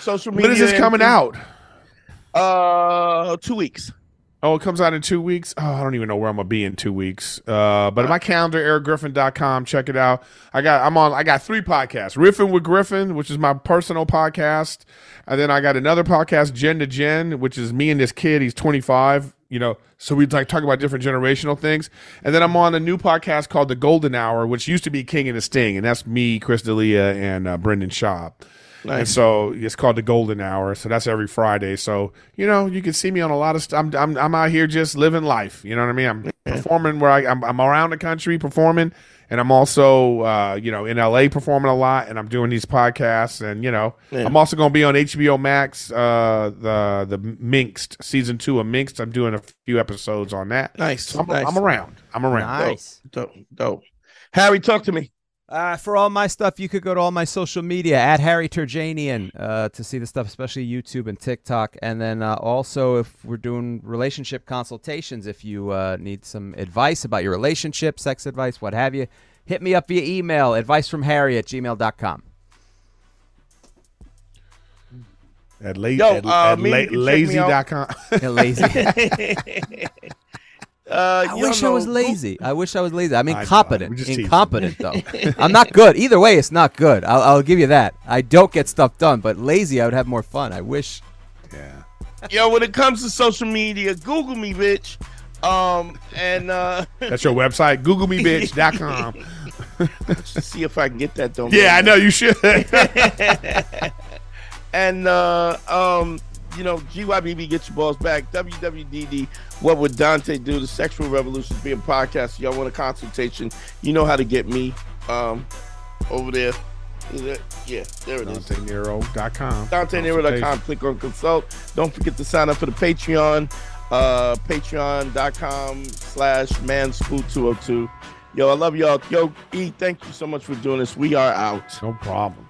Social media. When is this coming anything? out? Uh, two weeks. Oh, it comes out in two weeks. Oh, I don't even know where I'm gonna be in two weeks. Uh, but my calendar, ericgriffin.com. Check it out. I got I'm on I got three podcasts. Riffin with Griffin, which is my personal podcast. And then I got another podcast, Gen to Gen, which is me and this kid. He's 25. You know, so we like talk about different generational things. And then I'm on a new podcast called The Golden Hour, which used to be King and the Sting, and that's me, Chris D'Elia, and uh, Brendan Schaub. And so it's called the Golden Hour. So that's every Friday. So you know you can see me on a lot of stuff. I'm, I'm I'm out here just living life. You know what I mean? I'm performing where I I'm, I'm around the country performing, and I'm also uh, you know in LA performing a lot, and I'm doing these podcasts, and you know Yeah. I'm also going to be on HBO Max, uh, the the Minx season two of Minx. I'm doing a few episodes on that. Nice. So I'm, nice. I'm around. I'm around. Nice. Dope. Dope. Harry, talk to me. Uh, for all my stuff, you could go to all my social media at Harry Turjanian uh, to see the stuff, especially YouTube and TikTok. And then uh, also, if we're doing relationship consultations, if you uh, need some advice about your relationship, sex advice, what have you, hit me up via email, advice from Harry at gmail.com. At, la- Yo, at, uh, at la- you can check me out. lazy.com. Yeah, lazy. Uh, I wish don't I was lazy. I wish I was lazy. I'm incompetent. We're just teasing. incompetent, though. I'm not good. Either way, it's not good. I'll, I'll give you that. I don't get stuff done, but lazy, I would have more fun. I wish. yeah. Yo, when it comes to social media, Google me, bitch. Um, and uh, That's your website, googlemebitch.com. see if I can get that done. yeah, I know you should. and uh, um, you know, GYBB get your balls back. WWDD, what would Dante do? The Sexual Revolution being podcast. Y'all want a consultation? You know how to get me. Um, over there. Yeah, there it is. DanteNero.com. DanteNero.com. Click on consult. Don't forget to sign up for the Patreon. Uh, Patreon.com slash manschool202. Yo, I love y'all. Yo, E, thank you so much for doing this. We are out. No problem.